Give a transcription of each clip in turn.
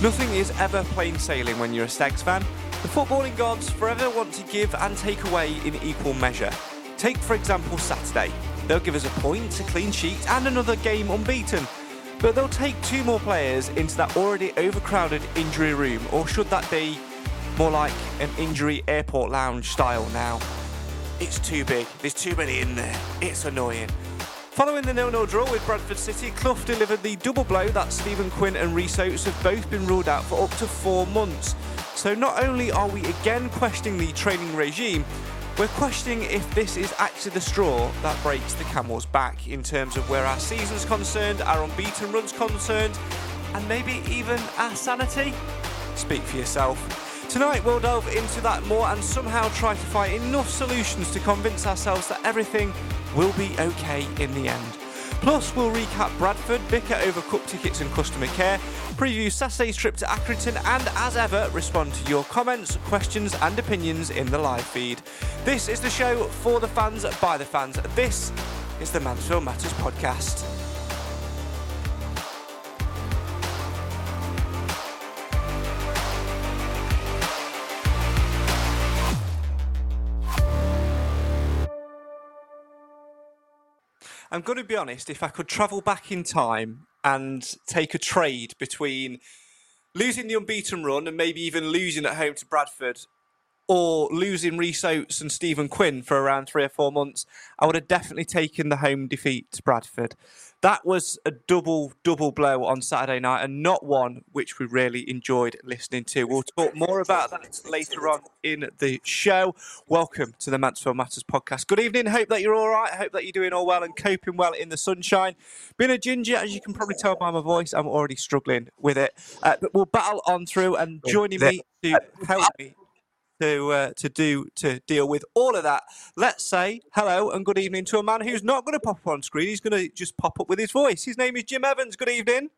Nothing is ever plain sailing when you're a Stags fan. The footballing gods forever want to give and take away in equal measure. Take, for example, Saturday. They'll give us a point, a clean sheet, and another game unbeaten. But they'll take two more players into that already overcrowded injury room, or should that be more like an injury airport lounge style now? It's too big, there's too many in there, it's annoying. Following the 0 0 draw with Bradford City, Clough delivered the double blow that Stephen Quinn and Rhys Oates have both been ruled out for up to four months. So not only are we again questioning the training regime, we're questioning if this is actually the straw that breaks the camel's back in terms of where our season's concerned, our unbeaten run's concerned, and maybe even our sanity. Speak for yourself. Tonight we'll delve into that more and somehow try to find enough solutions to convince ourselves that everything will be okay in the end. Plus, we'll recap Bradford, bicker over cup tickets and customer care, preview Saturday's trip to Accrington, and as ever, respond to your comments, questions, and opinions in the live feed. This is the show for the fans, by the fans. This is the Mansfield Matters podcast. I'm going to be honest, if I could travel back in time and take a trade between losing the unbeaten run and maybe even losing at home to Bradford or losing Rhys Oates and Stephen Quinn for around three or four months, I would have definitely taken the home defeat to Bradford. That was a double, double blow on Saturday night and not one which we really enjoyed listening to. We'll talk more about that later on in the show. Welcome to the Mansfield Matters podcast. Good evening. Hope that you're all right. Hope that you're doing all well and coping well in the sunshine. Been a ginger, as you can probably tell by my voice, I'm already struggling with it. Uh, but we'll battle on through and joining me to help me to uh, to do to deal with all of that. Let's say hello and good evening to a man who's not going to pop up on screen. He's going to just pop up with his voice. His name is Jim Evans. Good evening.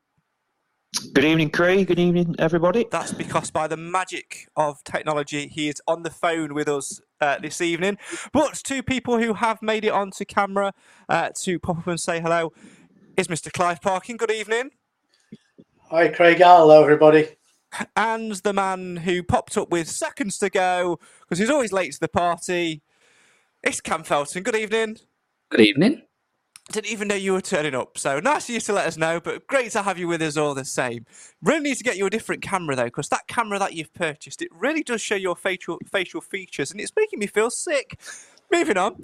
Good evening, Craig. Good evening, everybody. That's because by the magic of technology, he is on the phone with us uh, this evening. But two people who have made it onto camera uh, to pop up and say hello is Mr. Clive Parkin. Good evening. Hi, Craig. Hello, everybody. And the man who popped up with seconds to go because he's always late to the party. It's Cam Felton. Good evening. Good evening. Didn't even know you were turning up. So nice of you to let us know, but great to have you with us all the same. Really need to get you a different camera though, because that camera that you've purchased, it really does show your facial facial features, and it's making me feel sick. Moving on.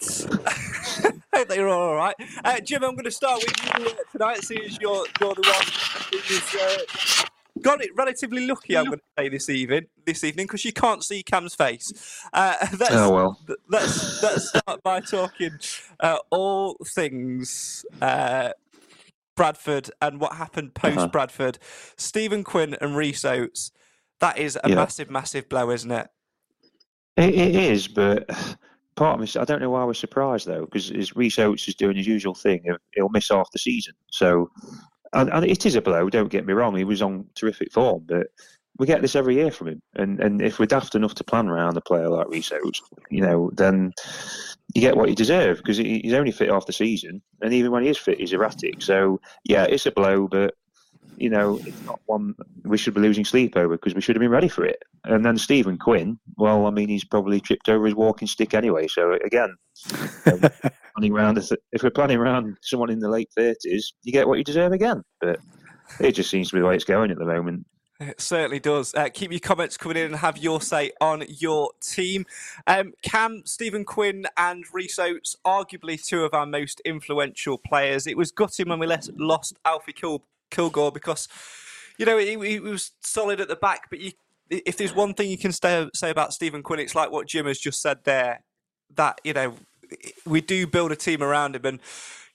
Hope that you're all right. Uh, Jim, I'm going to start with you uh, tonight, seeing as you're, you're the one who's uh, got it relatively lucky, I'm going to say this evening, this evening, because you can't see Cam's face. Uh, Oh, well. Let's let's start by talking uh, all things uh, Bradford and what happened post Uh-huh. Bradford. Stephen Quinn and Rhys Oates. That is a Yeah. massive, massive blow, isn't it? It, it is, but part of me, I don't know why I was surprised though, because Rhys Oates is doing his usual thing. He'll miss half the season. So, and, and it is a blow, don't get me wrong. He was on terrific form, but we get this every year from him, and and if we're daft enough to plan around a player like Oates, you know, then you get what you deserve because he's only fit half the season, and even when he is fit, he's erratic. So yeah, it's a blow, but you know, it's not one we should be losing sleep over because we should have been ready for it. And then Stephen Quinn, well, I mean, he's probably tripped over his walking stick anyway. So again, um, planning around if we're planning around someone in the late thirties, you get what you deserve again. But it just seems to be the way it's going at the moment. It certainly does. Uh, keep your comments coming in and have your say on your team. Um, Cam, Stephen Quinn, and Rhys Oates, arguably two of our most influential players. It was gutting when we lost Alfie Kil- Kilgore because, you know, he, he, was solid at the back. But you, if there's one thing you can stay, say about Stephen Quinn, it's like what Jim has just said there that, you know, we do build a team around him. And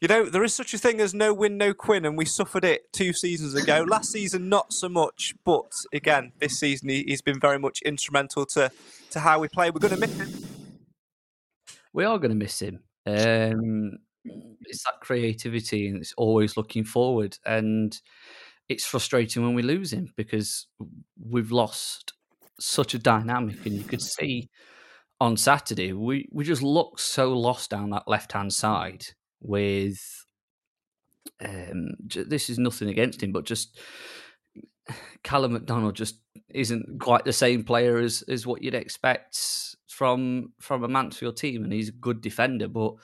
you know, there is such a thing as no win, no Quinn, and we suffered it two seasons ago. Last season, not so much, but again, this season he, has been very much instrumental to to how we play. We're going to miss him. We are going to miss him. Um, it's that creativity, and it's always looking forward. And it's frustrating when we lose him because we've lost such a dynamic, and you could see on Saturday we we just looked so lost down that left hand side with um, this is nothing against him, but just Calum Macdonald just isn't quite the same player as as what you'd expect from from a Mansfield team, and he's a good defender, but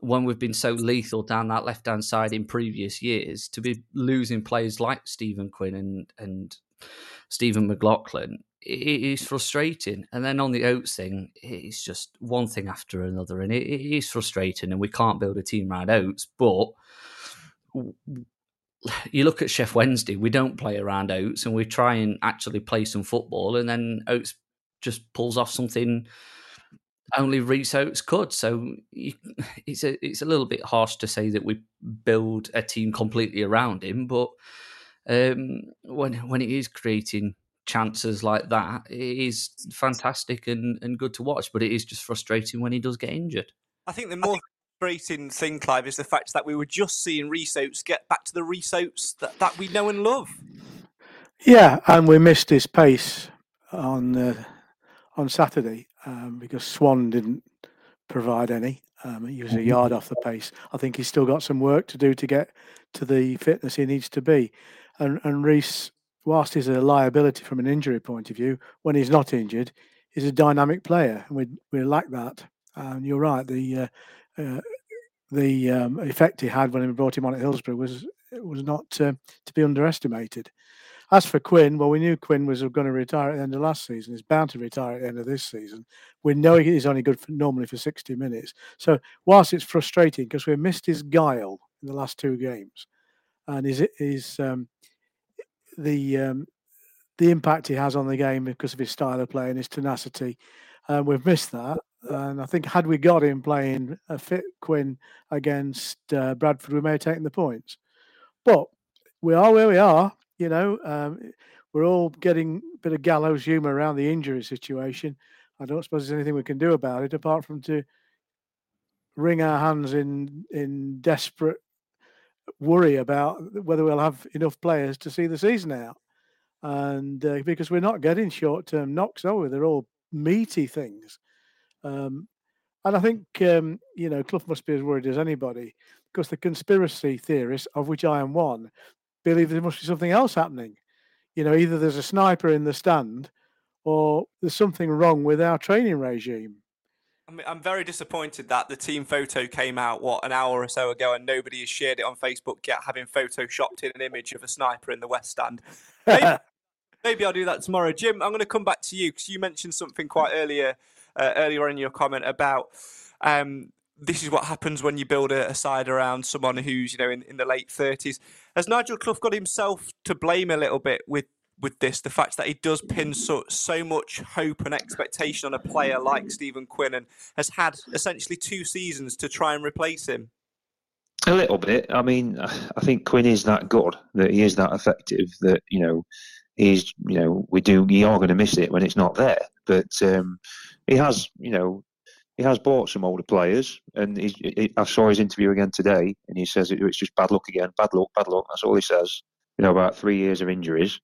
when we've been so lethal down that left hand side in previous years, to be losing players like Stephen Quinn and and Stephen McLaughlin, it is frustrating. And then on the Oates thing, it's just one thing after another, and it, is frustrating. And we can't build a team around Oates, but you look at Sheff Wednesday, we don't play around Oates, and we try and actually play some football, and then Oates just pulls off something only Rhys Oates could. So it's a it's a little bit harsh to say that we build a team completely around him, but um, when when it is creating chances like that, it is fantastic and, and good to watch. But it is just frustrating when he does get injured. I think the more frustrating thing, Clive, is the fact that we were just seeing Rhys Oates get back to the Rhys Oates that, that we know and love. Yeah, and we missed his pace on uh, on Saturday um, because Swan didn't provide any. Um, he was a mm-hmm. yard off the pace. I think he's still got some work to do to get to the fitness he needs to be. And, and Rhys whilst he's a liability from an injury point of view, when he's not injured, he's a dynamic player, and we we lack that. And you're right, the uh, uh, the um, effect he had when we brought him on at Hillsborough was was not uh, to be underestimated. As for Quinn, well, we knew Quinn was going to retire at the end of last season. He's bound to retire at the end of this season. We know he's only good for, normally for 60 minutes. So, whilst it's frustrating because we missed his guile in the last two games, and his his um, the um, the impact he has on the game because of his style of play and his tenacity. Um, we've missed that, and I think had we got him playing a fit Quinn against uh, Bradford, we may have taken the points. But we are where we are. You know, um, we're all getting a bit of gallows humour around the injury situation. I don't suppose there's anything we can do about it apart from to wring our hands in in desperate worry about whether we'll have enough players to see the season out. And uh, because we're not getting short term knocks, are we? They're all meaty things. Um, and I think, um, you know, Clough must be as worried as anybody because the conspiracy theorists, of which I am one, believe there must be something else happening. You know, either there's a sniper in the stand or there's something wrong with our training regime. I'm very disappointed that the team photo came out what an hour or so ago, and nobody has shared it on Facebook yet, having photoshopped in an image of a sniper in the West Stand. Maybe, maybe I'll do that tomorrow. Jim, I'm going to come back to you because you mentioned something quite earlier uh, earlier in your comment about um, this is what happens when you build a, a, side around someone who's you know in, in the late 30s. Has Nigel Clough got himself to blame a little bit with with this the fact that he does pin so, so much hope and expectation on a player like Stephen Quinn and has had essentially two seasons to try and replace him? A little bit. I mean, I think Quinn is that good, that he is that effective, that, you know, he's, you know, we do, we are going to miss it when it's not there. But um, he has, you know, he has bought some older players, and he's, he, I saw his interview again today, and he says it, it's just bad luck again, bad luck, bad luck. That's all he says. You know, about three years of injuries.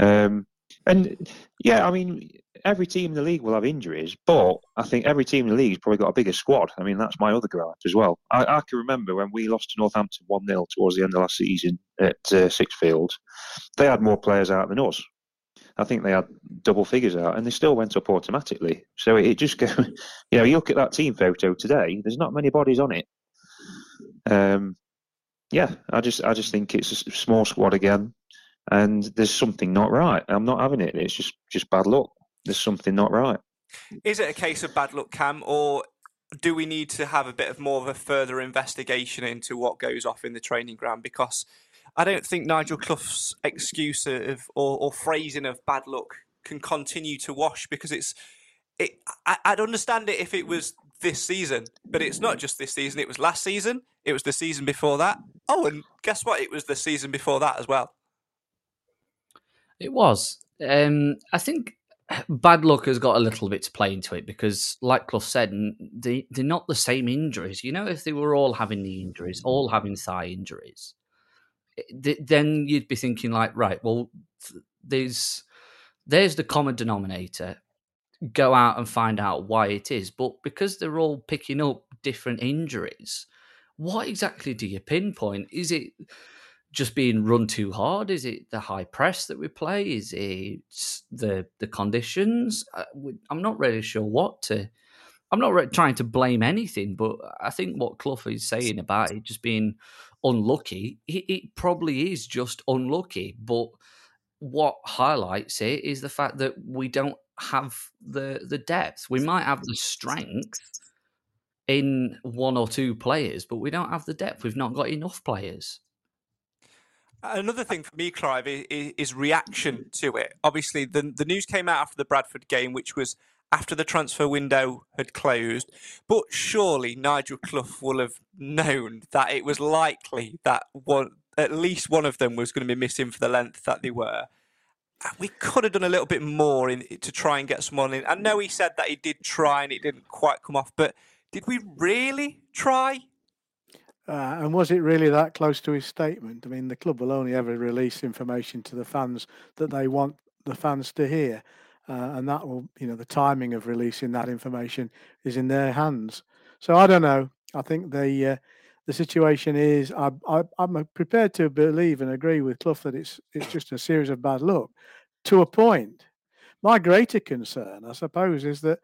Um, And yeah, I mean, every team in the league will have injuries, but I think every team in the league's probably got a bigger squad. I mean, that's my other gripe as well. I, I can remember when we lost to Northampton 1 0 towards the end of last season at uh, Sixfields, they had more players out than us. I think they had double figures out, and they still went up automatically. So it, it just goes, you know, you look at that team photo today. There's not many bodies on it. Um, yeah, I just I just think it's a small squad again, and there's something not right. I'm not having it. It's just just bad luck. There's something not right. Is it a case of bad luck, Cam, or do we need to have a bit of more of a further investigation into what goes off in the training ground? Because I don't think Nigel Clough's excuse of or, or phrasing of bad luck can continue to wash because it's it. I, I'd understand it if it was this season, but it's not just this season. It was last season. It was the season before that. Oh, and guess what? It was the season before that as well. It was. Um, I think bad luck has got a little bit to play into it because, like Clough said, they, they're not the same injuries. You know, if they were all having the injuries, all having thigh injuries, then you'd be thinking like, right, well, there's there's the common denominator. Go out and find out why it is. But because they're all picking up different injuries, what exactly do you pinpoint? Is it just being run too hard? Is it the high press that we play? Is it the the conditions? Uh, I'm not really sure what to. I'm not really trying to blame anything, but I think what Clough is saying about it just being unlucky, it, it probably is just unlucky. But what highlights it is the fact that we don't have the the depth. We might have the strength in one or two players, but we don't have the depth. We've not got enough players. Another thing for me, Clive, is, is, reaction mm-hmm. to it. Obviously, the, the news came out after the Bradford game, which was after the transfer window had closed. But surely Nigel Clough will have known that it was likely that one, at least one of them was going to be missing for the length that they were. We could have done a little bit more in, to try and get someone in. I know he said that he did try and it didn't quite come off, but did we really try? Uh, and was it really that close to his statement? I mean, the club will only ever release information to the fans that they want the fans to hear, uh, and that will, you know, the timing of releasing that information is in their hands. So I don't know. I think the uh, the situation is I, I, I'm prepared to believe and agree with Clough that it's it's just a series of bad luck to a point. My greater concern, I suppose, is that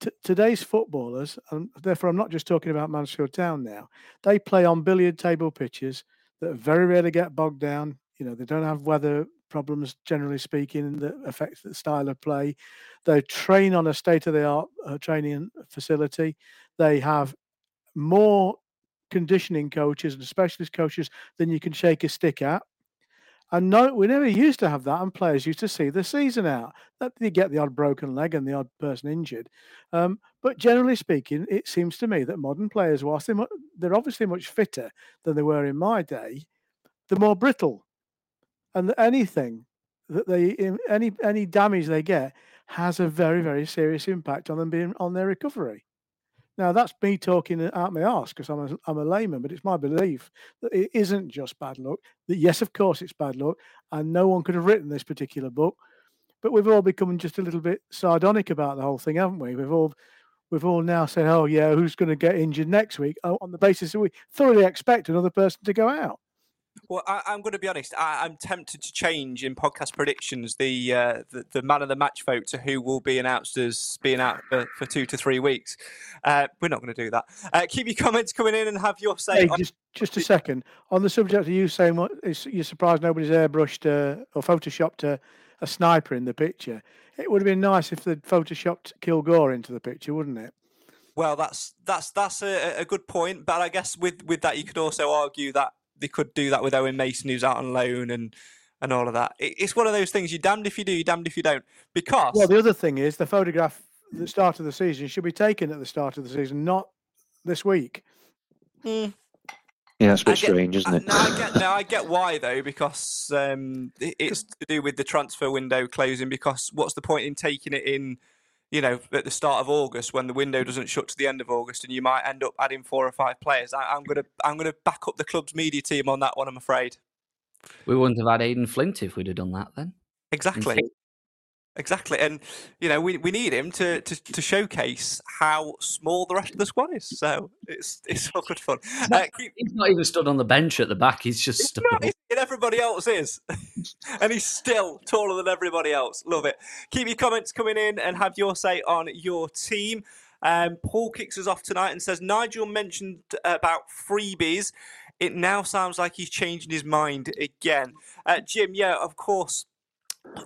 t- today's footballers, and therefore I'm not just talking about Mansfield Town now, they play on billiard table pitches that very rarely get bogged down. You know, they don't have weather problems, generally speaking, that affect the style of play. They train on a state of the art uh, training facility. They have more conditioning coaches and specialist coaches than you can shake a stick at. And no, we never used to have that, and players used to see the season out. That they get the odd broken leg and the odd person injured. Um, but generally speaking, it seems to me that modern players, whilst they're, they're obviously much fitter than they were in my day, they're more brittle, and anything that they any any damage they get has a very very serious impact on them being on their recovery. Now that's me talking out my arse because I'm a, I'm a layman, but it's my belief that it isn't just bad luck. That yes, of course it's bad luck, and no one could have written this particular book. But we've all become just a little bit sardonic about the whole thing, haven't we? We've all we've all now said, "Oh yeah, who's going to get injured next week?" Oh, on the basis that we thoroughly expect another person to go out. Well, I, am going to be honest. I, am tempted to change in podcast predictions the, uh, the, the man of the match vote to who will be announced as being out for, for two to three weeks. Uh, we're not going to do that. Uh, keep your comments coming in and have your say. Hey, on- just just a second on the subject of you saying what is you're surprised nobody's airbrushed uh, or photoshopped a, a sniper in the picture. It would have been nice if they'd photoshopped Kilgore into the picture, wouldn't it? Well, that's that's that's a, a good point, but I guess with with that you could also argue that they could do that with Owen Mason, who's out on loan, and and all of that. It, it's one of those things. You're damned if you do, you're damned if you don't. Because well, the other thing is the photograph at the start of the season should be taken at the start of the season, not this week. Hmm. Yeah, it's a bit get, strange, isn't it? Now I get, now I get why though, because um, it's to do with the transfer window closing. Because what's the point in taking it in you know, at the start of August when the window doesn't shut to the end of August, and you might end up adding four or five players. I, am gonna I'm gonna back up the club's media team on that one. I'm afraid. We wouldn't have had Aden Flint if we'd have done that then. Exactly. Exactly, and you know we, we need him to, to, to showcase how small the rest of the squad is. So it's it's all good fun. He's not, uh, keep, he's not even stood on the bench at the back. He's just stood. and everybody else is, and he's still taller than everybody else. Love it. Keep your comments coming in and have your say on your team. Um, Paul kicks us off tonight and says Nigel mentioned about freebies. It now sounds like he's changing his mind again. Uh, Jim, yeah, of course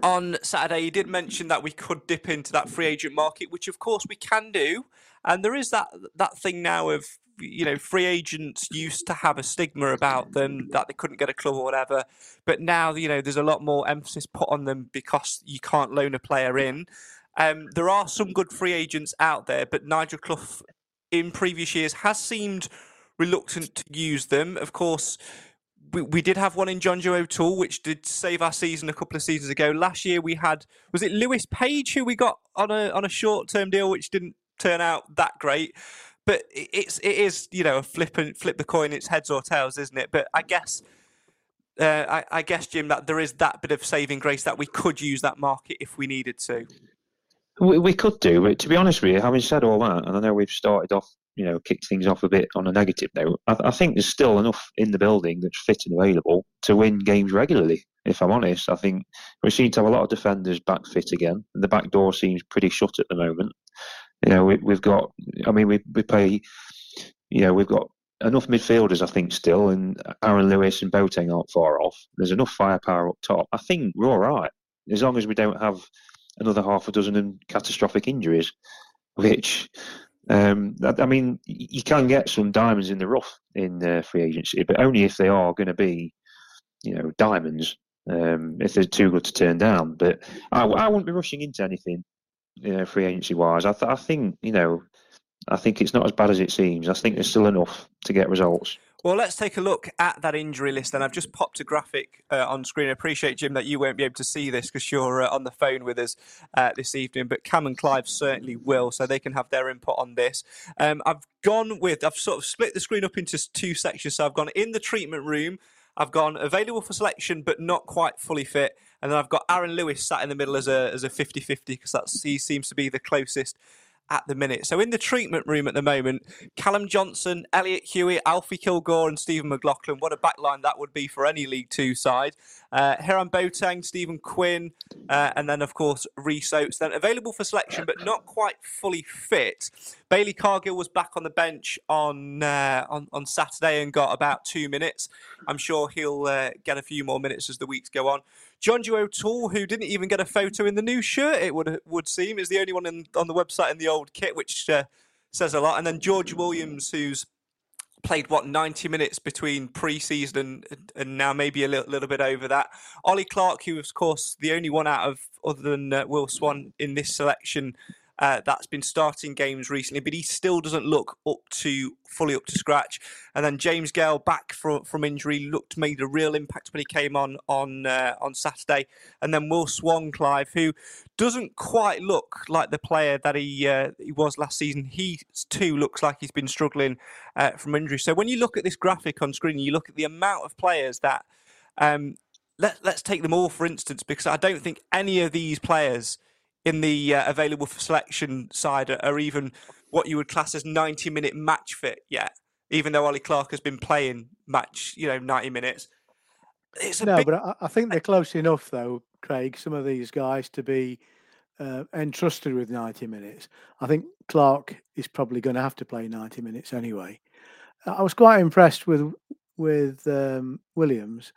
on Saturday, you did mention that we could dip into that free agent market, which of course we can do. And there is that that thing now of you know free agents used to have a stigma about them that they couldn't get a club or whatever, but now you know there's a lot more emphasis put on them because you can't loan a player in. Um, there are some good free agents out there, but Nigel Clough in previous years has seemed reluctant to use them. Of course, we, we did have one in John Jonjo O'Toole, which did save our season a couple of seasons ago. Last year we had was it Lewis Page who we got on a on a short term deal, which didn't turn out that great. But it's it is you know a flip and flip the coin. It's heads or tails, isn't it? But I guess. Uh, I, I guess, Jim, that there is that bit of saving grace that we could use that market if we needed to. We, we could do, but to be honest with you, having said all that, and I know we've started off you know, kicked things off a bit on a negative note. I, I, think there's still enough in the building that's fit and available to win games regularly. If I'm honest, I think we seem to have a lot of defenders back fit again, the back door seems pretty shut at the moment. You know, we, have got. I mean, we we play. You know, we've got enough midfielders, I think, still, and Aaron Lewis and Boateng aren't far off. There's enough firepower up top. I think we're all right as long as we don't have another half a dozen and catastrophic injuries, which um, I mean, you can get some diamonds in the rough in uh, free agency, but only if they are going to be, you know, diamonds. Um, if they're too good to turn down, but I, I wouldn't be rushing into anything, you know, free agency wise. I, th- I think, you know, I think it's not as bad as it seems. I think there's still enough to get results. Well, let's take a look at that injury list. And I've just popped a graphic uh, on screen. I appreciate, Jim, that you won't be able to see this because you're uh, on the phone with us uh, this evening. But Cam and Clive certainly will, so they can have their input on this. Um, I've gone with, I've sort of split the screen up into two sections. So I've gone in the treatment room, I've gone available for selection, but not quite fully fit. And then I've got Aaron Lewis sat in the middle as a as a 50 50 because he seems to be the closest at the minute. So in the treatment room at the moment, Callum Johnson, Elliot Hewitt, Alfie Kilgore, and Stephen McLaughlin. What a backline that would be for any League Two side. Uh, Hiram Boateng, Stephen Quinn, uh, and then of course Rhys Oates. Then available for selection, but not quite fully fit. Bailey Cargill was back on the bench on uh, on, on Saturday and got about two minutes. I'm sure he'll uh, get a few more minutes as the weeks go on. Jonjo O'Toole, who didn't even get a photo in the new shirt, it would would seem, is the only one in, on the website in the old kit, which uh, says a lot. And then George Williams, who's played what 90 minutes between pre-season and, and now maybe a little, little bit over that. Ollie Clarke, who was of course the only one out of other than uh, Will Swan in this selection uh, that's been starting games recently, but he still doesn't look up to fully up to scratch. And then James Gale back from from injury looked made a real impact when he came on on uh, on Saturday. And then Will Swan, Clive, who doesn't quite look like the player that he uh, he was last season. He too looks like he's been struggling uh, from injury. So when you look at this graphic on screen, you look at the amount of players that. Um, let, let's take them all for instance, because I don't think any of these players in the uh, available for selection side are even what you would class as 90 minute match fit yet, even though Ollie Clarke has been playing match, you know, 90 minutes. no, big... but I, I, think they're close enough, though, Craig, some of these guys to be uh, entrusted with 90 minutes. I think Clarke is probably going to have to play 90 minutes anyway. I was quite impressed with with um, Williams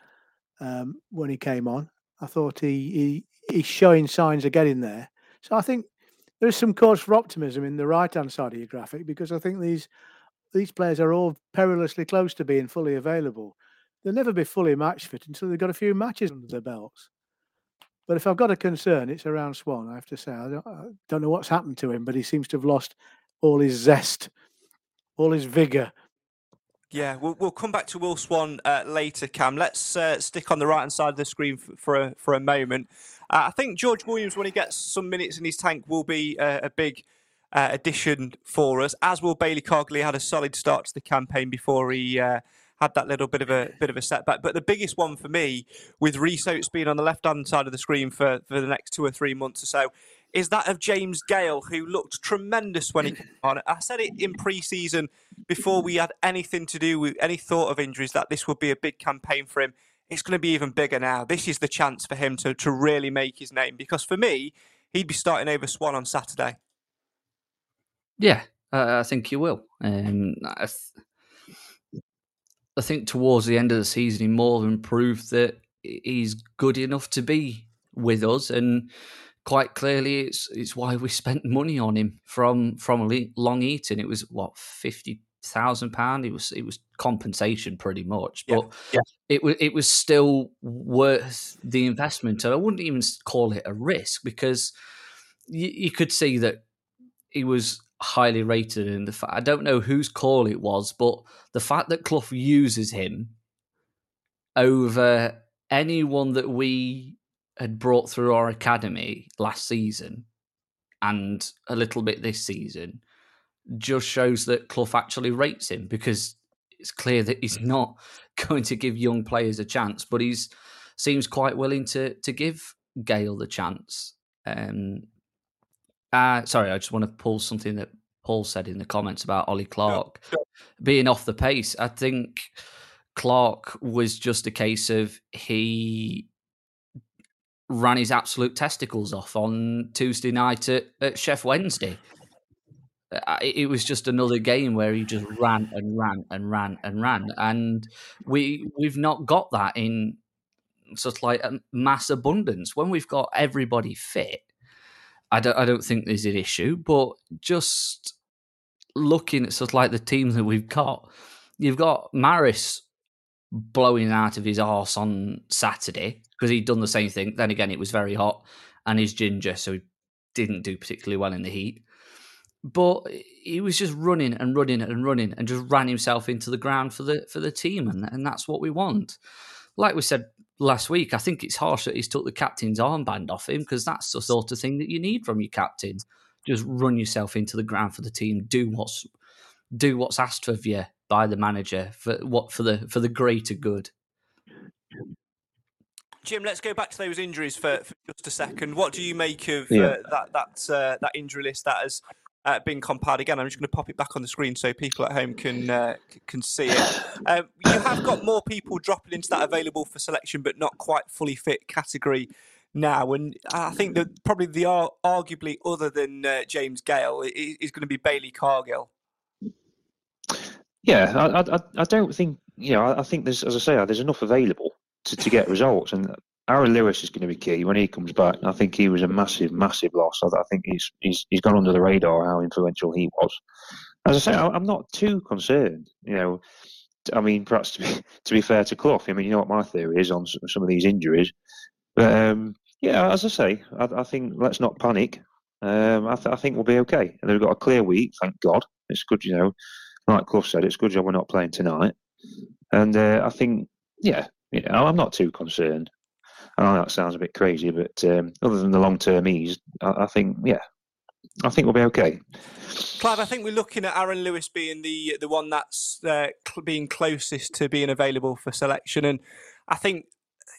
um, when he came on. I thought he, he he's showing signs of getting there. So I think there's some cause for optimism in the right hand side of your graphic because I think these these players are all perilously close to being fully available. They'll never be fully match fit until they've got a few matches under their belts. But if I've got a concern, it's around Swan. I have to say, I don't, I don't know what's happened to him, but he seems to have lost all his zest, all his vigour. Yeah, we'll, we'll come back to Will Swan uh, later, Cam. Let's uh, stick on the right hand side of the screen for, for a, for a moment. Uh, I think George Williams, when he gets some minutes in his tank, will be uh, a big uh, addition for us. As will Bailey Cargill. Had a solid start to the campaign before he uh, had that little bit of a bit of a setback. But the biggest one for me, with Rhys Oates being on the left hand side of the screen for, for the next two or three months or so, is that of James Gale, who looked tremendous when he came on. I said it in pre-season before we had anything to do with any thought of injuries that this would be a big campaign for him. It's going to be even bigger now. This is the chance for him to to really make his name because for me, he'd be starting over Swan on Saturday. Yeah, I think he will. Um, I, th- I think towards the end of the season, he more than proved that he's good enough to be with us, and quite clearly, it's it's why we spent money on him from from Long Eaton. It was what fifty thousand pound. It was it was compensation pretty much, but yeah, it was it was still worth the investment. And I wouldn't even call it a risk because you, you could see that he was highly rated in the fact I don't know whose call it was, but the fact that Clough uses him over anyone that we had brought through our academy last season and a little bit this season just shows that Clough actually rates him because it's clear that he's not going to give young players a chance, but he's seems quite willing to to give Gale the chance. Um, uh, sorry, I just want to pull something that Paul said in the comments about Ollie Clarke being off the pace. I think Clarke was just a case of he ran his absolute testicles off on Tuesday night at, at Sheff Wednesday. Uh, it was just another game where he just ran and ran and ran and ran, and we we've not got that in such like a mass abundance. When we've got everybody fit, I don't I don't think there's an issue. But just looking at sort of like the team that we've got, you've got Maris blowing out of his arse on Saturday because he'd done the same thing. Then again, it was very hot and he's ginger, so he didn't do particularly well in the heat. But he was just running and running and running and just ran himself into the ground for the for the team and, and that's what we want. Like we said last week i think it's harsh that he's took the captain's armband off him because that's the sort of thing that you need from your captain. Just run yourself into the ground for the team do what's do what's asked of you by the manager for what for the for the greater good Jim, let's go back to those injuries for, for just a second. What do you make of yeah. uh, that that uh, that injury list that has uh, being compiled again. I'm just going to pop it back on the screen so people at home can uh, can see it. Um, you have got more people dropping into that available for selection, but not quite fully fit category now. And I think that probably the arguably other than uh, James Gale is, is, going to be Bailey Cargill. Yeah, I, I, I don't think you know. I think there's, as I say, there's enough available to, to get results, and Aaron Lewis is going to be key when he comes back. I think he was a massive, massive loss. I, think he's, he's he's gone under the radar how influential he was. As I say, I'm not too concerned. You know, I mean, perhaps to be to be fair to Clough, I mean, you know what my theory is on some of these injuries. But um, yeah, as I say, I, I, think let's not panic. Um, I, th- I, think we'll be okay. And we've got a clear week, thank God. It's good, you know. Like Clough said, it's good job we're not playing tonight. And uh, I think, yeah, yeah, I'm not too concerned. I know that sounds a bit crazy, but um, other than the long term ease, I, I, think yeah, I think we'll be okay. Clive, I think we're looking at Aaron Lewis being the the one that's uh, being closest to being available for selection, and I think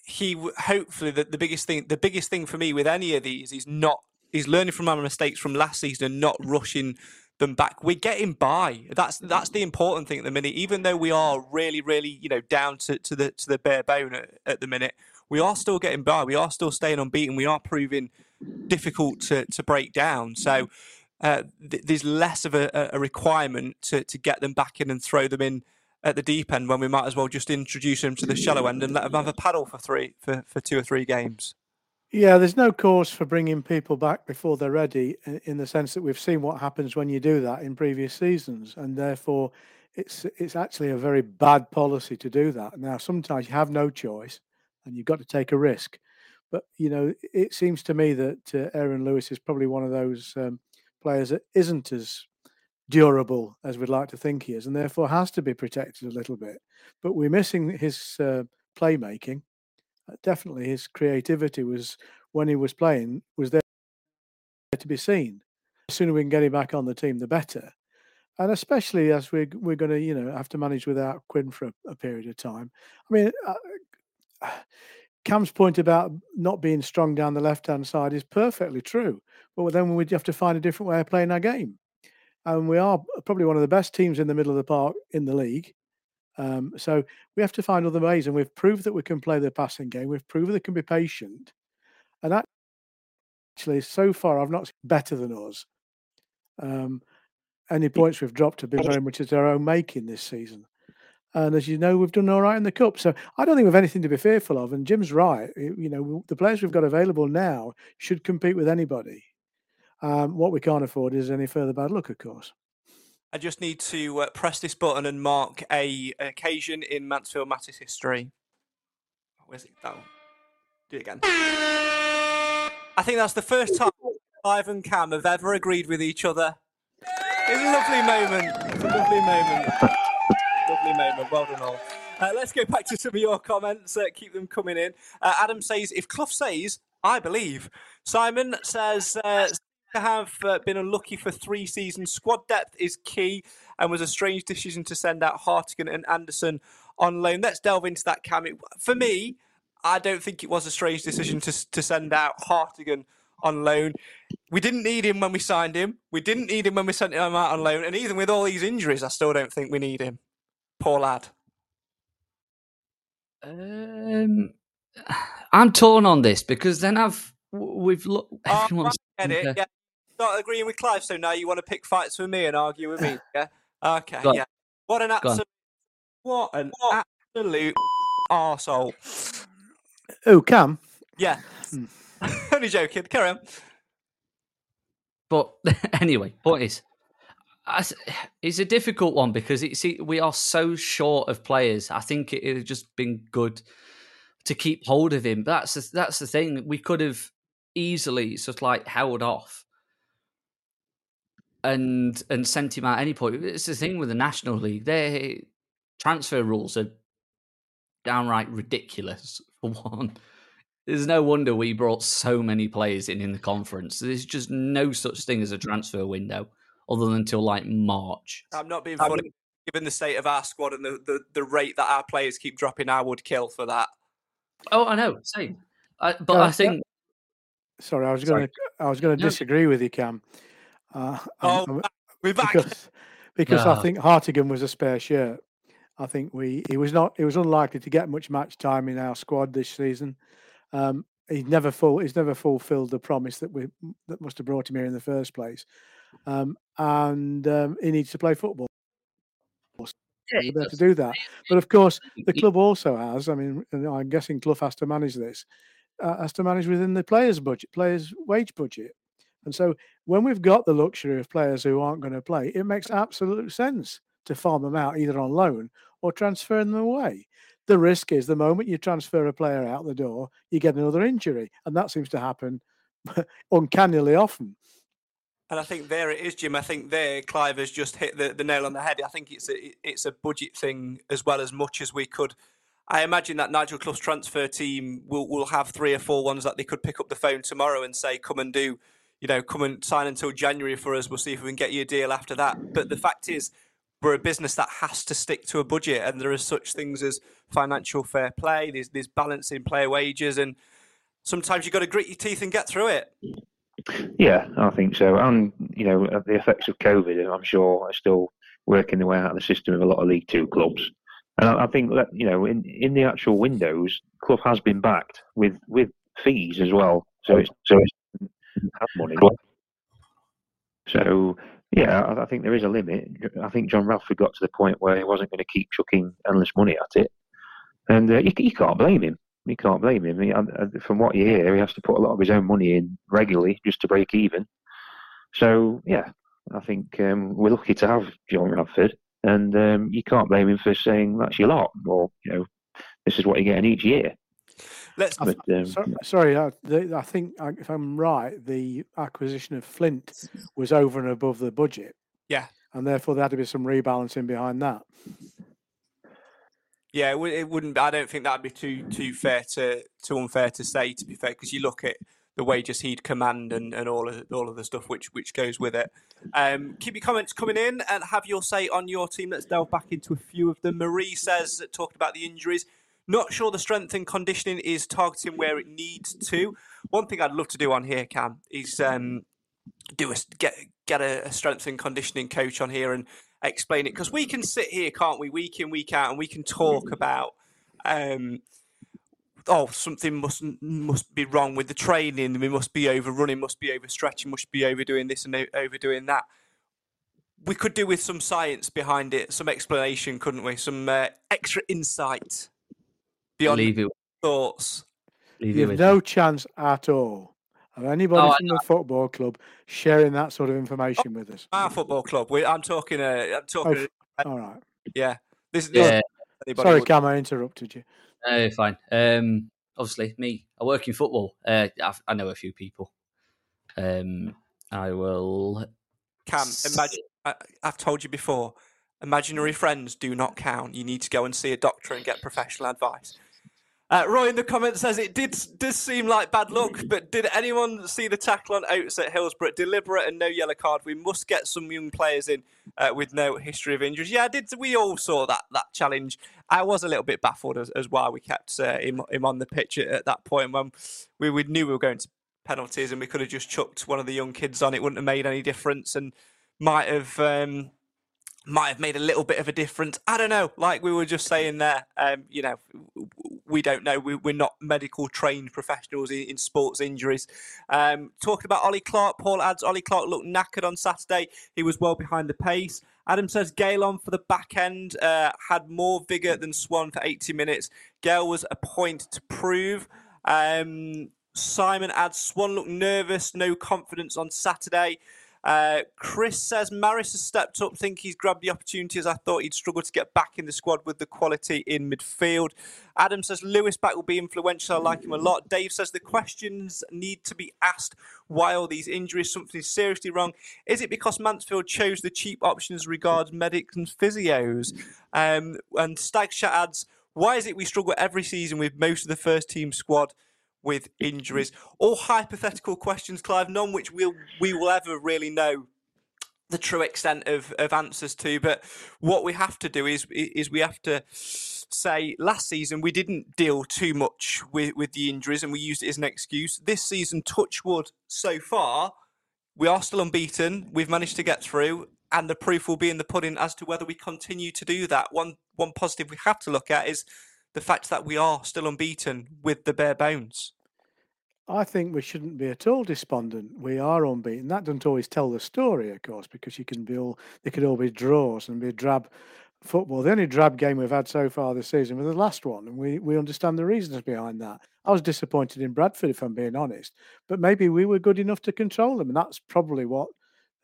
he hopefully the, the biggest thing the biggest thing for me with any of these is not he's learning from our mistakes from last season and not rushing them back. We're getting by. That's that's the important thing at the minute. Even though we are really, really, you know, down to, to the to the bare bone at, at the minute, we are still getting by. We are still staying unbeaten. We are proving difficult to, to break down. So uh, th- there's less of a, a, requirement to, to get them back in and throw them in at the deep end when we might as well just introduce them to the shallow end and let them have a paddle for three for, for two or three games. Yeah, there's no cause for bringing people back before they're ready, in the sense that we've seen what happens when you do that in previous seasons, and therefore it's it's actually a very bad policy to do that. Now, sometimes you have no choice, and you've got to take a risk. But you know, it seems to me that uh, Aaron Lewis is probably one of those um, players that isn't as durable as we'd like to think he is, and therefore has to be protected a little bit. But we're missing his uh, playmaking. Uh, definitely, his creativity was when he was playing was there to be seen. The sooner we can get him back on the team, the better. and especially as we're we're going to you know have to manage without Quinn for a, a period of time. I mean, uh, Cam's point about not being strong down the left hand side is perfectly true, but then we'd have to find a different way of playing our game, and we are probably one of the best teams in the middle of the park in the league. Um, so we have to find other ways, and we've proved that we can play the passing game. We've proved that we can be patient, and actually, so far, I've not seen better than us. Um, any points we've dropped have been very much at our own making this season. And as you know, we've done all right in the cup. So I don't think we've anything to be fearful of. And Jim's right. You know, the players we've got available now should compete with anybody. Um, what we can't afford is any further bad luck, of course. I just need to uh, press this button and mark a occasion in Mansfield Matters history. Where's it? Oh, do it again. I think that's the first time Clive and Cam have ever agreed with each other. It's a lovely moment. It's a lovely moment. lovely moment. Well done all. Uh, let's go back to some of your comments. Uh, keep them coming in. Uh, Adam says, if Clough says, I believe. Simon says, uh, have uh, been unlucky for three seasons. Squad depth is key and was a strange decision to send out Hartigan and Anderson on loan. Let's delve into that, Cam. For me, I don't think it was a strange decision to, to send out Hartigan on loan. We didn't need him when we signed him. We didn't need him when we sent him out on loan. And even with all these injuries, I still don't think we need him. Poor lad. Um, I'm torn on this because then I've we've looked. Oh, I get it. Yeah. Not agreeing with Clive, so now you want to pick fights with me and argue with me. Yeah. Okay. yeah. What an absolute. What an absolute arsehole. Oh, Cam. Yeah. Hmm. Only joking. Carry on. But anyway, point is, it's a difficult one because it's we are so short of players. I think it would have just been good to keep hold of him. But that's the, that's the thing. We could have easily sort of like held off and and sent him out at any point. It's the thing with the National League. Their transfer rules are downright ridiculous. For one, there's no wonder we brought so many players in in the conference. There's just no such thing as a transfer window other than until like March. I'm not being funny. Given the state of our squad and the, the, the rate that our players keep dropping, I would kill for that. Oh, I know, same. I, but I think. Sorry, I was going to. I was going to disagree with you, Cam. Uh, oh, I'm, we're back because, because I think Hartigan was a spare shirt. I think we he was not he was unlikely to get much match time in our squad this season. Um, he's never full. He's never fulfilled the promise that we that must have brought him here in the first place, um, and um, he needs to play football. Yeah, there to do that. But of course, the club also has. I mean, I'm guessing Clough has to manage this. Uh, has to manage within the players' budget, players' wage budget. And so, when we've got the luxury of players who aren't going to play, it makes absolute sense to farm them out either on loan or transfer them away. The risk is the moment you transfer a player out the door, you get another injury, and that seems to happen uncannily often. And I think there it is, Jim. I think there Clive has just hit the, the nail on the head. I think it's a it's a budget thing as well as much as we could. I imagine that Nigel Clough's transfer team will will have three or four ones that they could pick up the phone tomorrow and say, "Come and do, you know, come and sign until January for us. We'll see if we can get you a deal after that." But the fact is, we're a business that has to stick to a budget, and there are such things as financial fair play. There's there's balancing player wages, and sometimes you've got to grit your teeth and get through it. Yeah, I think so. And you know, the effects of COVID, I'm sure, are still working their way out of the system of a lot of League Two clubs. And I, I think that you know, in in the actual windows, club has been backed with with fees as well. So oh. it's so it's have money. So yeah, I, think there is a limit. I think John Radford got to the point where he wasn't going to keep chucking endless money at it, and uh, you, you can't blame him. You can't blame him. He, from what you hear, he has to put a lot of his own money in regularly just to break even. So yeah, I think um, we're lucky to have John Radford, and um, you can't blame him for saying that's your lot, or you know, this is what you're getting each year. Let's. But, um, sorry, sorry I, the, I, think if I'm right, the acquisition of Flint was over and above the budget. Yeah, and therefore there had to be some rebalancing behind that. Yeah, it, wouldn't. I don't think that'd be too too fair to too unfair to say. To be fair, because you look at the wages he'd command and, and all of all of the stuff which which goes with it. Um, keep your comments coming in and have your say on your team. Let's delve back into a few of them. Marie says talked about the injuries. Not sure the strength and conditioning is targeting where it needs to. One thing I'd love to do on here, Cam, is um, do a get get a, a strength and conditioning coach on here and explain it because we can sit here, can't we, week in week out, and we can talk about. Um, oh, something must must be wrong with the training. We must be overrunning, must be overstretching, must be overdoing this and overdoing that. We could do with some science behind it, some explanation, couldn't we? Some uh, extra insight beyond Leave it. thoughts. Leave You it have with no chance at all of anybody Oh, I from the football club sharing that sort of information with us. Our football club. We, I'm talking. Uh, I'm talking. f- All right. yeah. This, this Yeah. anybody Sorry, would- Cam, I interrupted you. No, fine. Um, obviously, me. I work in football. Uh, I've, I know a few people. Um, I will. Cam, imagine. I, I've told you before. Imaginary friends do not count. You need to go and see a doctor and get professional advice. Uh, Roy in the comments says it did does seem like bad luck, but did anyone see the tackle on Oates at Hillsborough? Deliberate and no yellow card. We must get some young players in uh, with no history of injuries. Yeah, did we all saw that that challenge? I was a little bit baffled as, as why we kept uh, him, him on the pitch at, at that point when we, we knew we were going to penalties and we could have just chucked one of the young kids on. It wouldn't have made any difference and might have. Um, might have made a little bit of a difference. I don't know. Like we were just saying there, um, you know, we don't know. We, we're not medical trained professionals in, in sports injuries. Um, talking about Ollie Clarke, Paul adds Ollie Clarke looked knackered on Saturday. He was well behind the pace. Adam says Gale on for the back end uh, had more vigour than Swan for 80 minutes. Gale was a point to prove. Um, Simon adds Swan looked nervous, no confidence on Saturday. Uh, Chris says Maris has stepped up. Think he's grabbed the opportunity as I thought he'd struggle to get back in the squad with the quality in midfield. Adam says Lewis back will be influential. I like him a lot. Dave says the questions need to be asked. Why all these injuries? Something is seriously wrong. Is it because Mansfield chose the cheap options regards medics and physios? Um, and Stagchat adds, why is it we struggle every season with most of the first team squad? With injuries. All hypothetical questions, Clive, none which we'll, we will ever really know the true extent of, of answers to. But what we have to do is is we have to say last season we didn't deal too much with, with the injuries and we used it as an excuse. This season, touch wood, so far, we are still unbeaten. We've managed to get through. And the proof will be in the pudding as to whether we continue to do that. One one positive we have to look at is the fact that we are still unbeaten with the bare bones. I think we shouldn't be at all despondent. We are unbeaten. That doesn't always tell the story, of course, because you can be all they could all be draws and be drab football. The only drab game we've had so far this season was the last one, and we, we understand the reasons behind that. I was disappointed in Bradford, if I'm being honest, but maybe we were good enough to control them, and that's probably what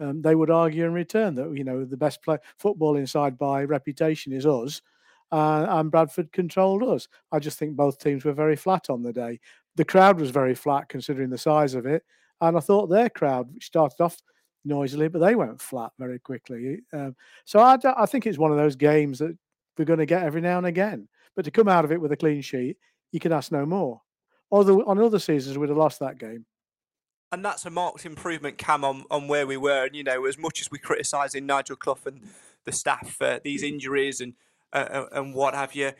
um, they would argue in return that you know the best play football inside by reputation is us, uh, and Bradford controlled us. I just think both teams were very flat on the day. The crowd was very flat considering the size of it, and I thought their crowd, which started off noisily, but they went flat very quickly. Um, so I think it's one of those games that we're going to get every now and again. But to come out of it with a clean sheet, you can ask no more. Although on other seasons we'd have lost that game. And that's a marked improvement, Cam, on, on where we were. And, you know, as much as we're criticising Nigel Clough and the staff for these injuries and, uh, and what have you,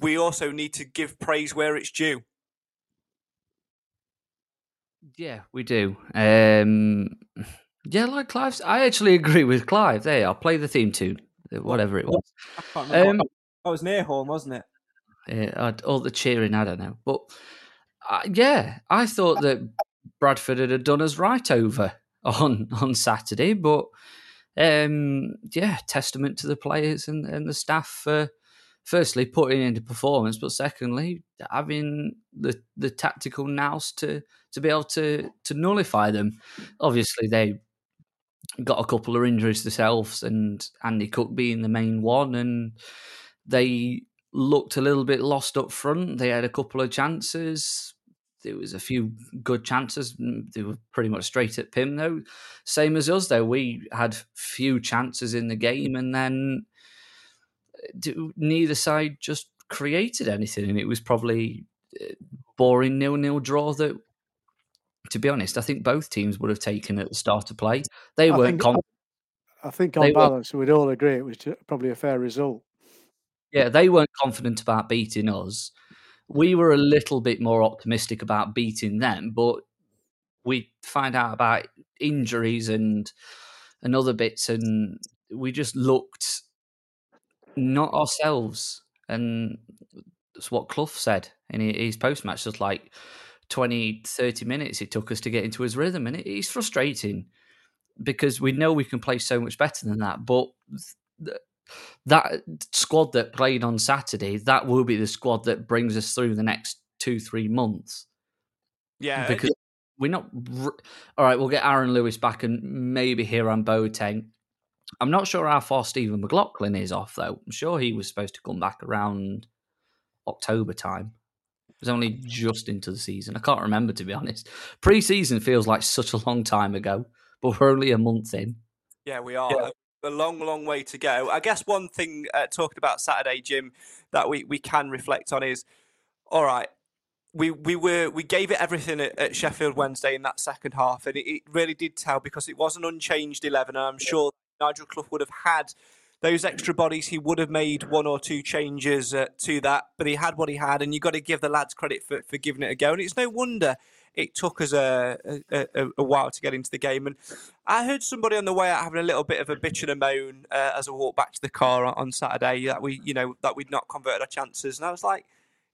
we also need to give praise where it's due. Yeah, we do. Um, yeah, like Clive's. I actually agree with Clive. There, I'll play the theme tune, whatever it was. I. Um, I was near home, wasn't it? Yeah, I'd- all the cheering, I don't know. But uh, yeah, I thought that Bradford had done us right over on on Saturday. But um, yeah, testament to the players and, and the staff for firstly putting into performance, but secondly having the the tactical nous to to be able to to nullify them. Obviously, they got a couple of injuries themselves, and Andy Cook being the main one, and they looked a little bit lost up front. They had a couple of chances. There was a few good chances. Mm, They were pretty much straight at Pym, though. Same as us, though. We had few chances in the game, and then d- neither side just created anything, and it was probably uh, boring nil-nil draw that to be honest, I think both teams would have taken at the start of play. They I weren't think, confident. I think on were- balance, we'd all agree it was probably a fair result. Yeah, they weren't confident about beating us. We were a little bit more optimistic about beating them, but we find out about injuries and and other bits, and we just looked not ourselves. And that's what Clough said in his post match. Just like 20, 30 minutes it took us to get into his rhythm, and it, it's frustrating because we know we can play so much better than that, but. that squad that played on Saturday, that will be the squad that brings us through the next two, three months. Yeah, Because we're not. All right, we'll get Aaron Lewis back and maybe Hiram Boateng. I'm not sure how far Stephen McLaughlin is off, though. I'm sure he was supposed to come back around October time. It was only just into the season. I can't remember, to be honest. Pre season feels like such a long time ago, but we're only a month in. Yeah, we are. A long, long way to go. I guess one thing uh, talking about Saturday, Jim, that we, we can reflect on is, all right, we we were we gave it everything at, at Sheffield Wednesday in that second half, and it, it really did tell because it was an unchanged eleven, and I'm sure Nigel Clough would have had those extra bodies. He would have made one or two changes uh, to that, but he had what he had, and you've got to give the lads credit for, for giving it a go. And it's no wonder it took us a, a, a, while to get into the game. And I heard somebody on the way out having a little bit of a bitch and a moan uh, as I walked back to the car on, on Saturday that we, you know, that we'd not converted our chances, and I was like,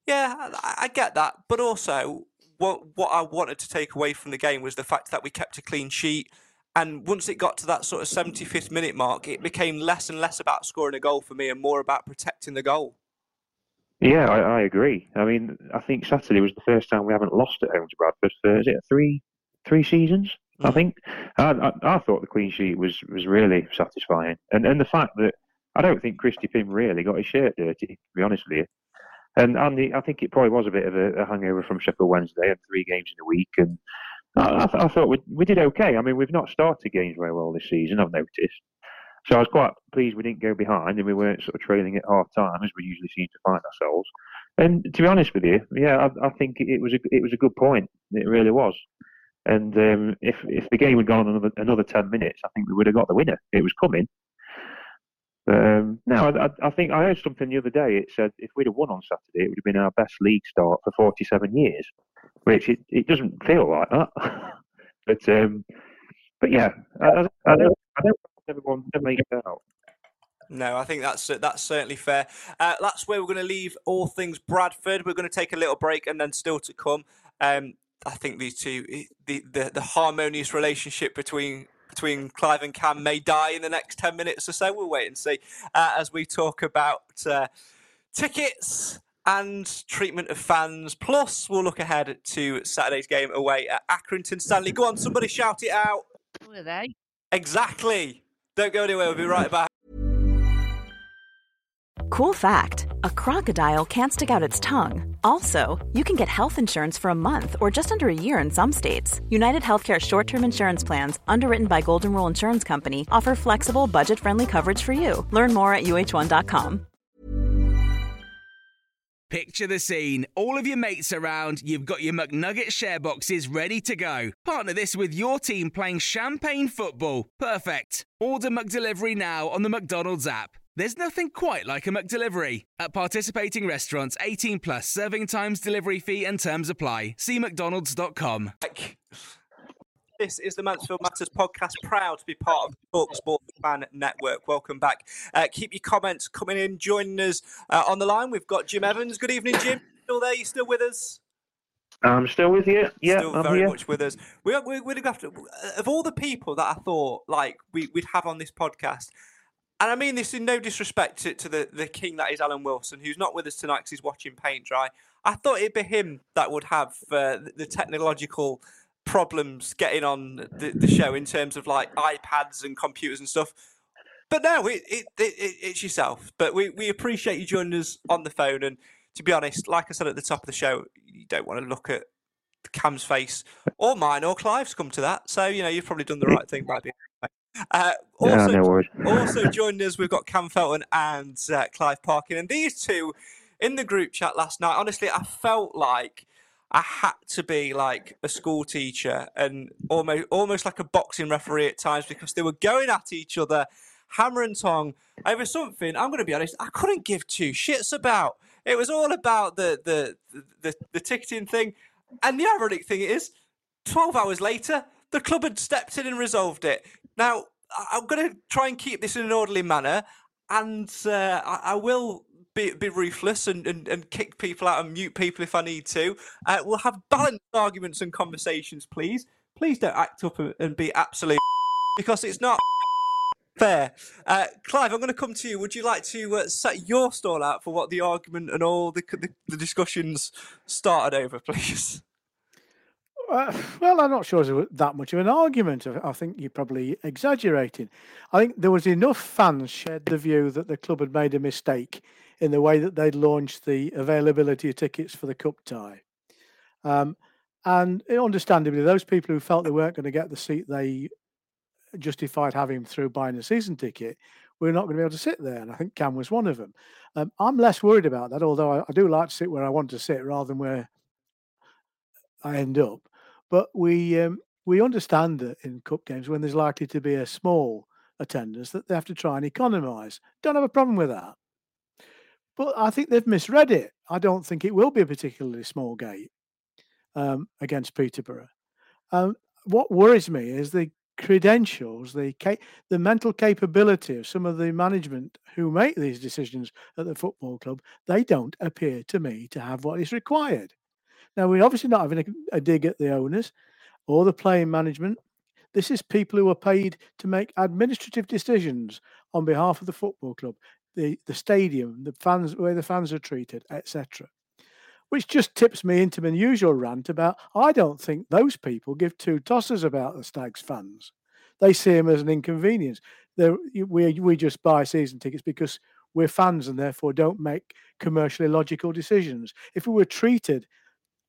yeah, I, I get that, but also what what I wanted to take away from the game was the fact that we kept a clean sheet. And once it got to that sort of 75th minute mark, it became less and less about scoring a goal for me and more about protecting the goal. Yeah, I, I agree. I mean, I think Saturday was the first time we haven't lost at home to Bradford for is it three three seasons? I mm. think. I, I, I thought the clean sheet was, was really satisfying, and and the fact that I don't think Christy Pym really got his shirt dirty. To be honest with you, and and the, I think it probably was a bit of a, a hangover from Sheffield Wednesday and three games in a week, and I, I, th- I thought we, we did okay. I mean, we've not started games very well this season. I've noticed. So I was quite pleased we didn't go behind and we weren't sort of trailing at half time as we usually seem to find ourselves. And to be honest with you, yeah, I, I think it was a it was a good point. It really was. And um, if if the game had gone another another ten minutes, I think we would have got the winner. It was coming. Um, no, I, I- I think I heard something the other day. It said if we'd have won on Saturday, it would have been our best league start for 47 years, which it, it doesn't feel like that. but um, but yeah, I, I, I don't I don't want everyone to make it out. No, I think that's that's certainly fair. Uh, that's where we're going to leave all things Bradford. We're going to take a little break and then still to come. Um, I think these two, the, the the harmonious relationship between between Clive and Cam may die in the next ten minutes or so. We'll wait and see uh, as we talk about uh, tickets and treatment of fans. Plus, we'll look ahead to Saturday's game away at Accrington Stanley. Go on, somebody shout it out. Who are they? Exactly. Don't go anywhere. We'll be right back. Cool fact a crocodile can't stick out its tongue. Also, you can get health insurance for a month or just under a year in some states. United Healthcare short term insurance plans, underwritten by Golden Rule Insurance Company, offer flexible, budget friendly coverage for you. Learn more at uh1.com. Picture the scene. All of your mates around, you've got your McNugget share boxes ready to go. Partner this with your team playing champagne football. Perfect. Order McDelivery now on the McDonald's app. There's nothing quite like a McDelivery. At participating restaurants, 18 plus serving times, delivery fee, and terms apply. See McDonald's.com. This is the Mansfield Matters podcast, proud to be part of the talkSPORT Fan Network. Welcome back. Uh, keep your comments coming in. Joining us uh, on the line, we've got Jim Evans. Good evening, Jim. Still there? You still with us? I'm still with you. Yeah, still I'm very here. much with us. We, we, we'd have to, of all the people that I thought like we, we'd have on this podcast, and I mean this in no disrespect to, to the, the king that is Alan Wilson, who's not with us tonight because he's watching paint dry. I thought it'd be him that would have uh, the, technological problems getting on the, the show in terms of like iPads and computers and stuff. But no, it, it, it, it, it's yourself. But we, we appreciate you joining us on the phone. And to be honest, like I said at the top of the show, you don't want to look at Cam's face or mine or Clive's come to that. So, you know, you've probably done the right thing by being. Uh, also, no also joined us, we've got Cam Felton and uh, Clive Parkin. And these two in the group chat last night, honestly, I felt like I had to be like a school teacher and almost almost like a boxing referee at times because they were going at each other, hammer and tong over something. I'm going to be honest, I couldn't give two shits about. It was all about the the the, the ticketing thing, and the ironic thing is, twelve hours later, the club had stepped in and resolved it. Now I'm going to try and keep this in an orderly manner, and uh, I, I will be, be ruthless and, and, and kick people out and mute people if I need to. Uh, we'll have balanced arguments and conversations, please. Please don't act up and be absolute because it's not fair. Uh, Clive, I'm going to come to you. Would you like to uh, set your stall out for what the argument and all the, the, the discussions started over, please? Uh, well, I'm not sure it's that much of an argument. I think you're probably exaggerating. I think there was enough fans shared the view that the club had made a mistake in the way that they'd launched the availability of tickets for the cup tie. Um, and understandably, those people who felt they weren't going to get the seat they justified having through buying a season ticket were not going to be able to sit there. And I think Cam was one of them. Um, I'm less worried about that, although I, I do like to sit where I want to sit rather than where I end up. But we um, we understand that in cup games when there's likely to be a small attendance that they have to try and economise. Don't have a problem with that. But I think they've misread it. I don't think it will be a particularly small gate um, against Peterborough. Um, what worries me is the credentials, the the mental capability of some of the management who make these decisions at the football club. They don't appear to me to have what is required. Now we're obviously not having a, a dig at the owners or the playing management. This is people who are paid to make administrative decisions on behalf of the football club the the stadium, the fans, where the fans are treated, etc. Which just tips me into my usual rant about I don't think those people give two tosses about the Stags fans. They see them as an inconvenience. We we just buy season tickets because we're fans and therefore don't make commercially logical decisions. If we were treated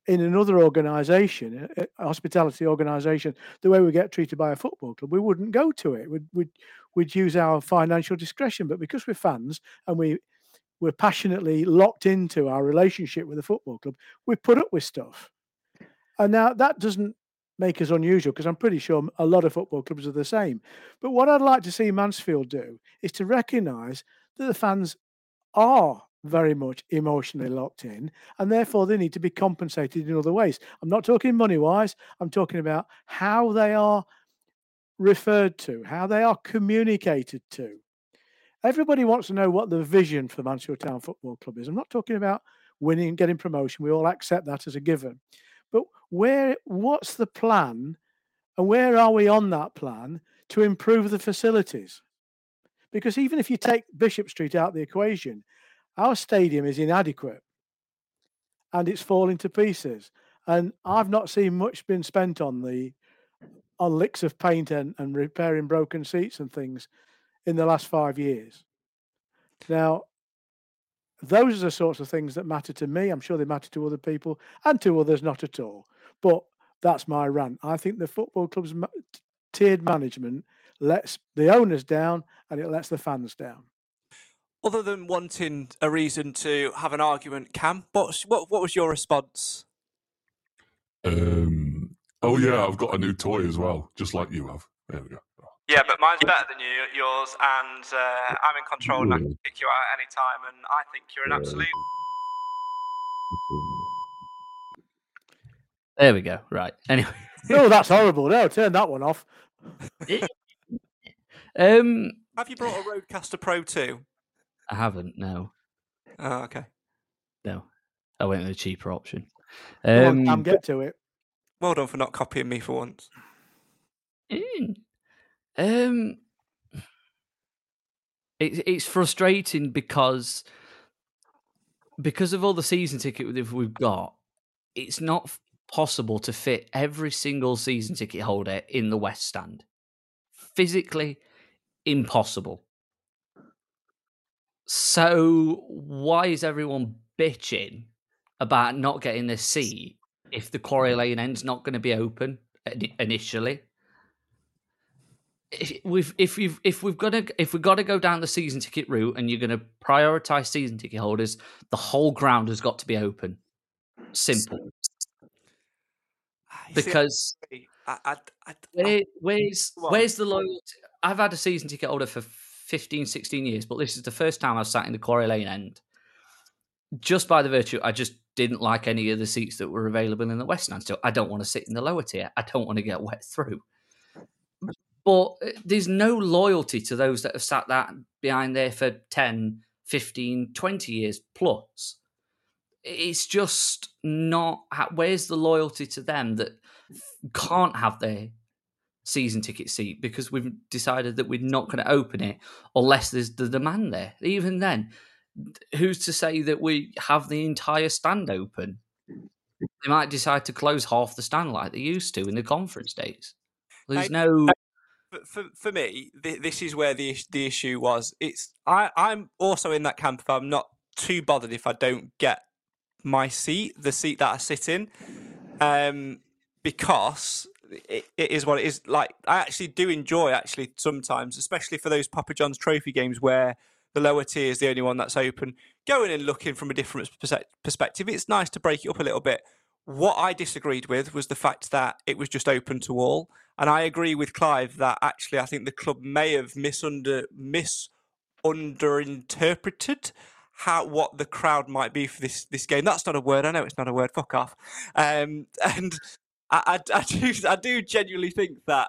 in another organisation, a hospitality organisation, the way we get treated by a football club, we wouldn't go to it. We'd, we'd, we'd use our financial discretion. But because we're fans and we we're passionately locked into our relationship with the football club, we put up with stuff. And now that doesn't make us unusual because I'm pretty sure a lot of football clubs are the same. But what I'd like to see Mansfield do is to recognise that the fans are very much emotionally locked in, and therefore they need to be compensated in other ways. I'm not talking money wise, I'm talking about how they are referred to, how they are communicated to. Everybody wants to know what the vision for Mansfield Town Football Club is. I'm not talking about winning and getting promotion. We all accept that as a given. But where what's the plan and where are we on that plan to improve the facilities? Because even if you take Bishop Street out of the equation, our stadium is inadequate and it's falling to pieces. And I've not seen much been spent on the on licks of paint and, and repairing broken seats and things in the last five years. Now, those are the sorts of things that matter to me. I'm sure they matter to other people and to others not at all. But that's my rant. I think the football club's tiered management lets the owners down and it lets the fans down other than wanting a reason to have an argument, Cam, what what what was your response? Um. Oh yeah, I've got a new toy as well, just like you have. There we go. Yeah, but mine's better than you, yours, and uh, I'm in control and I can kick you out any time, and I think you're an absolute. There we go. Right. Anyway. oh, that's horrible. No, turn that one off. um. Have you brought a Rodecaster Pro 2? I haven't. No. Oh, okay. No, I went with the cheaper option. Um, on, get to it. Well done for not copying me for once. Mm. Um, it's it's frustrating because because of all the season ticket we've got, it's not possible to fit every single season ticket holder in the West Stand. Physically impossible. So why is everyone bitching about not getting a seat if the Quarry mm. Lane end's not going to be open initially? If we've if we've if we've got to if we've got to go down the season ticket route and you're going to prioritize season ticket holders, the whole ground has got to be open. Simple. because I, I, I, where, where's where's the loyalty? I've had a season ticket holder for 15, 16 years, but this is the first time I've sat in the Quarry Lane end. Just by the virtue, I just didn't like any of the seats that were available in the West End. So I don't want to sit in the lower tier. I don't want to get wet through. But uh, there's no loyalty to those that have sat that behind there for 10, 15, 20 years plus. It's just not. Where's the loyalty to them that can't have their season ticket seat because we've decided that we're not going to open it unless there's the demand there. Even then, who's to say that we have the entire stand open? They might decide to close half the stand like they used to in the conference days. There's no. For, for me, this is where the the issue was. It's I I'm also in that camp. If I'm not too bothered if I don't get my seat, the seat that I sit in, um, because it, it is what it is. Like I actually do enjoy actually sometimes, especially for those Papa John's Trophy games where the lower tier is the only one that's open. Going and looking from a different perspective, it's nice to break it up a little bit. What I disagreed with was the fact that it was just open to all, and I agree with Clive that actually I think the club may have misunder misunderinterpreted how what the crowd might be for this this game. That's not a word. I know it's not a word. Fuck off. Um, and I, I, I, do I do genuinely think that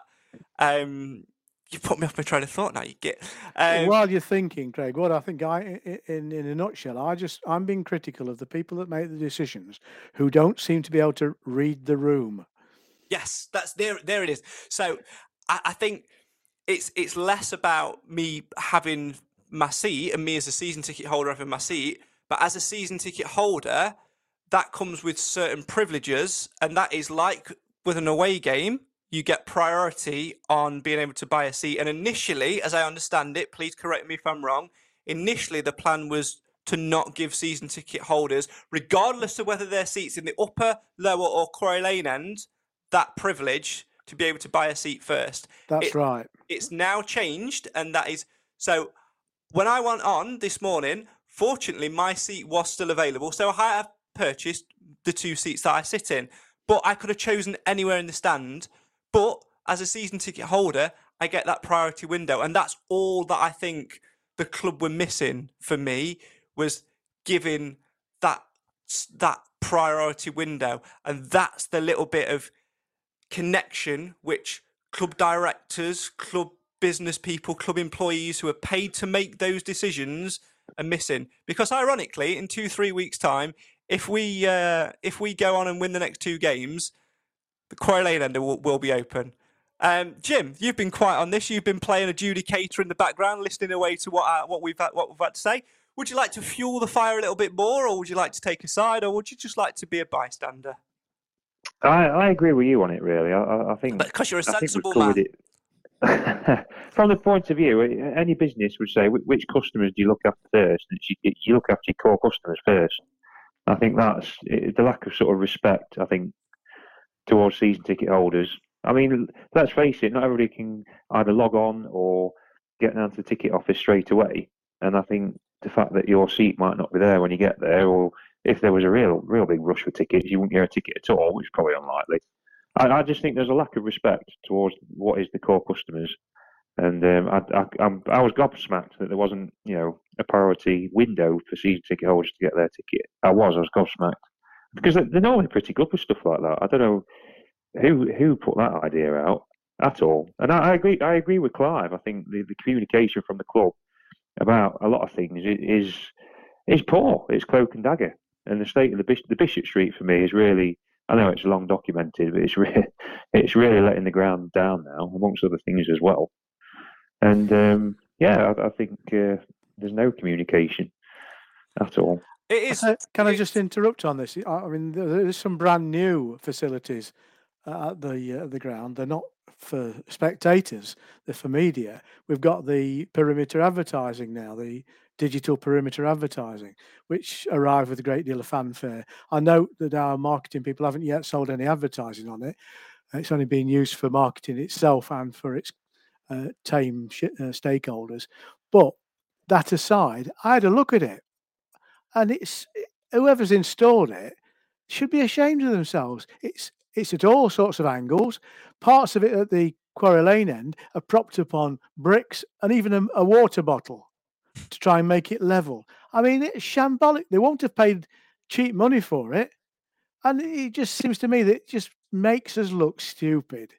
um, you put me off my train of thought now. You get um, while you're thinking, Craig. What I think, I in in a nutshell, I just I'm being critical of the people that make the decisions who don't seem to be able to read the room. Yes, that's there. There it is. So I, I think it's it's less about me having my seat and me as a season ticket holder having my seat, but as a season ticket holder, that comes with certain privileges, and that is like with an away game, you get priority on being able to buy a seat. And initially, as I understand it, please correct me if I'm wrong. Initially, the plan was to not give season ticket holders, regardless of whether their seats in the upper, lower, or Quarry Lane end, that privilege to be able to buy a seat first. That's it, right. It's now changed, and that is so. When I went on this morning, fortunately, my seat was still available, so I have purchased the two seats that I sit in. But I could have chosen anywhere in the stand. But as a season ticket holder, I get that priority window. And that's all that I think the club were missing for me was giving that that priority window. And that's the little bit of connection which club directors, club business people, club employees who are paid to make those decisions are missing. Because ironically, in two, three weeks' time, if we uh, if we go on and win the next two games, the Quarry Lane ender will, will be open. Um, Jim, you've been quiet on this. You've been playing adjudicator in the background, listening away to what uh, what we've had, what we've had to say. Would you like to fuel the fire a little bit more, or would you like to take a side, or would you just like to be a bystander? I, I agree with you on it. Really, I, I think because you're a sensible man. From the point of view, any business would say which customers do you look after first, and you look after your core customers first. I think that's the lack of sort of respect. I think towards season ticket holders. I mean, let's face it, not everybody can either log on or get down to the ticket office straight away. And I think the fact that your seat might not be there when you get there, or if there was a real, real big rush for tickets, you wouldn't get a ticket at all, which is probably unlikely. I, I just think there's a lack of respect towards what is the core customers and um, I, I, I, was gobsmacked that there wasn't, you know, a priority window for season ticket holders to get their ticket. I was, I was gobsmacked because they're normally pretty good with stuff like that. I don't know who who put that idea out at all. And I, I agree, I agree with Clive. I think the, the communication from the club about a lot of things is is poor. It's cloak and dagger. And the state of the Bishop, the Bishop Street for me is really. I know it's long documented, but it's really it's really letting the ground down now, amongst other things as well. And um, yeah, I, I think uh, there's no communication at all. It is. Can I just interrupt on this? I mean, there's some brand new facilities at the uh, the ground. They're not for spectators; they're for media. We've got the perimeter advertising now, the digital perimeter advertising, which arrived with a great deal of fanfare. I note that our marketing people haven't yet sold any advertising on it. It's only being used for marketing itself and for its uh, tame sh- uh, stakeholders. But that aside, I had a look at it, and it's whoever's installed it should be ashamed of themselves. It's it's at all sorts of angles. Parts of it at the Quarry Lane end are propped upon bricks and even a, a water bottle to try and make it level. I mean, it's shambolic. They won't have paid cheap money for it. And it just seems to me that it just makes us look stupid.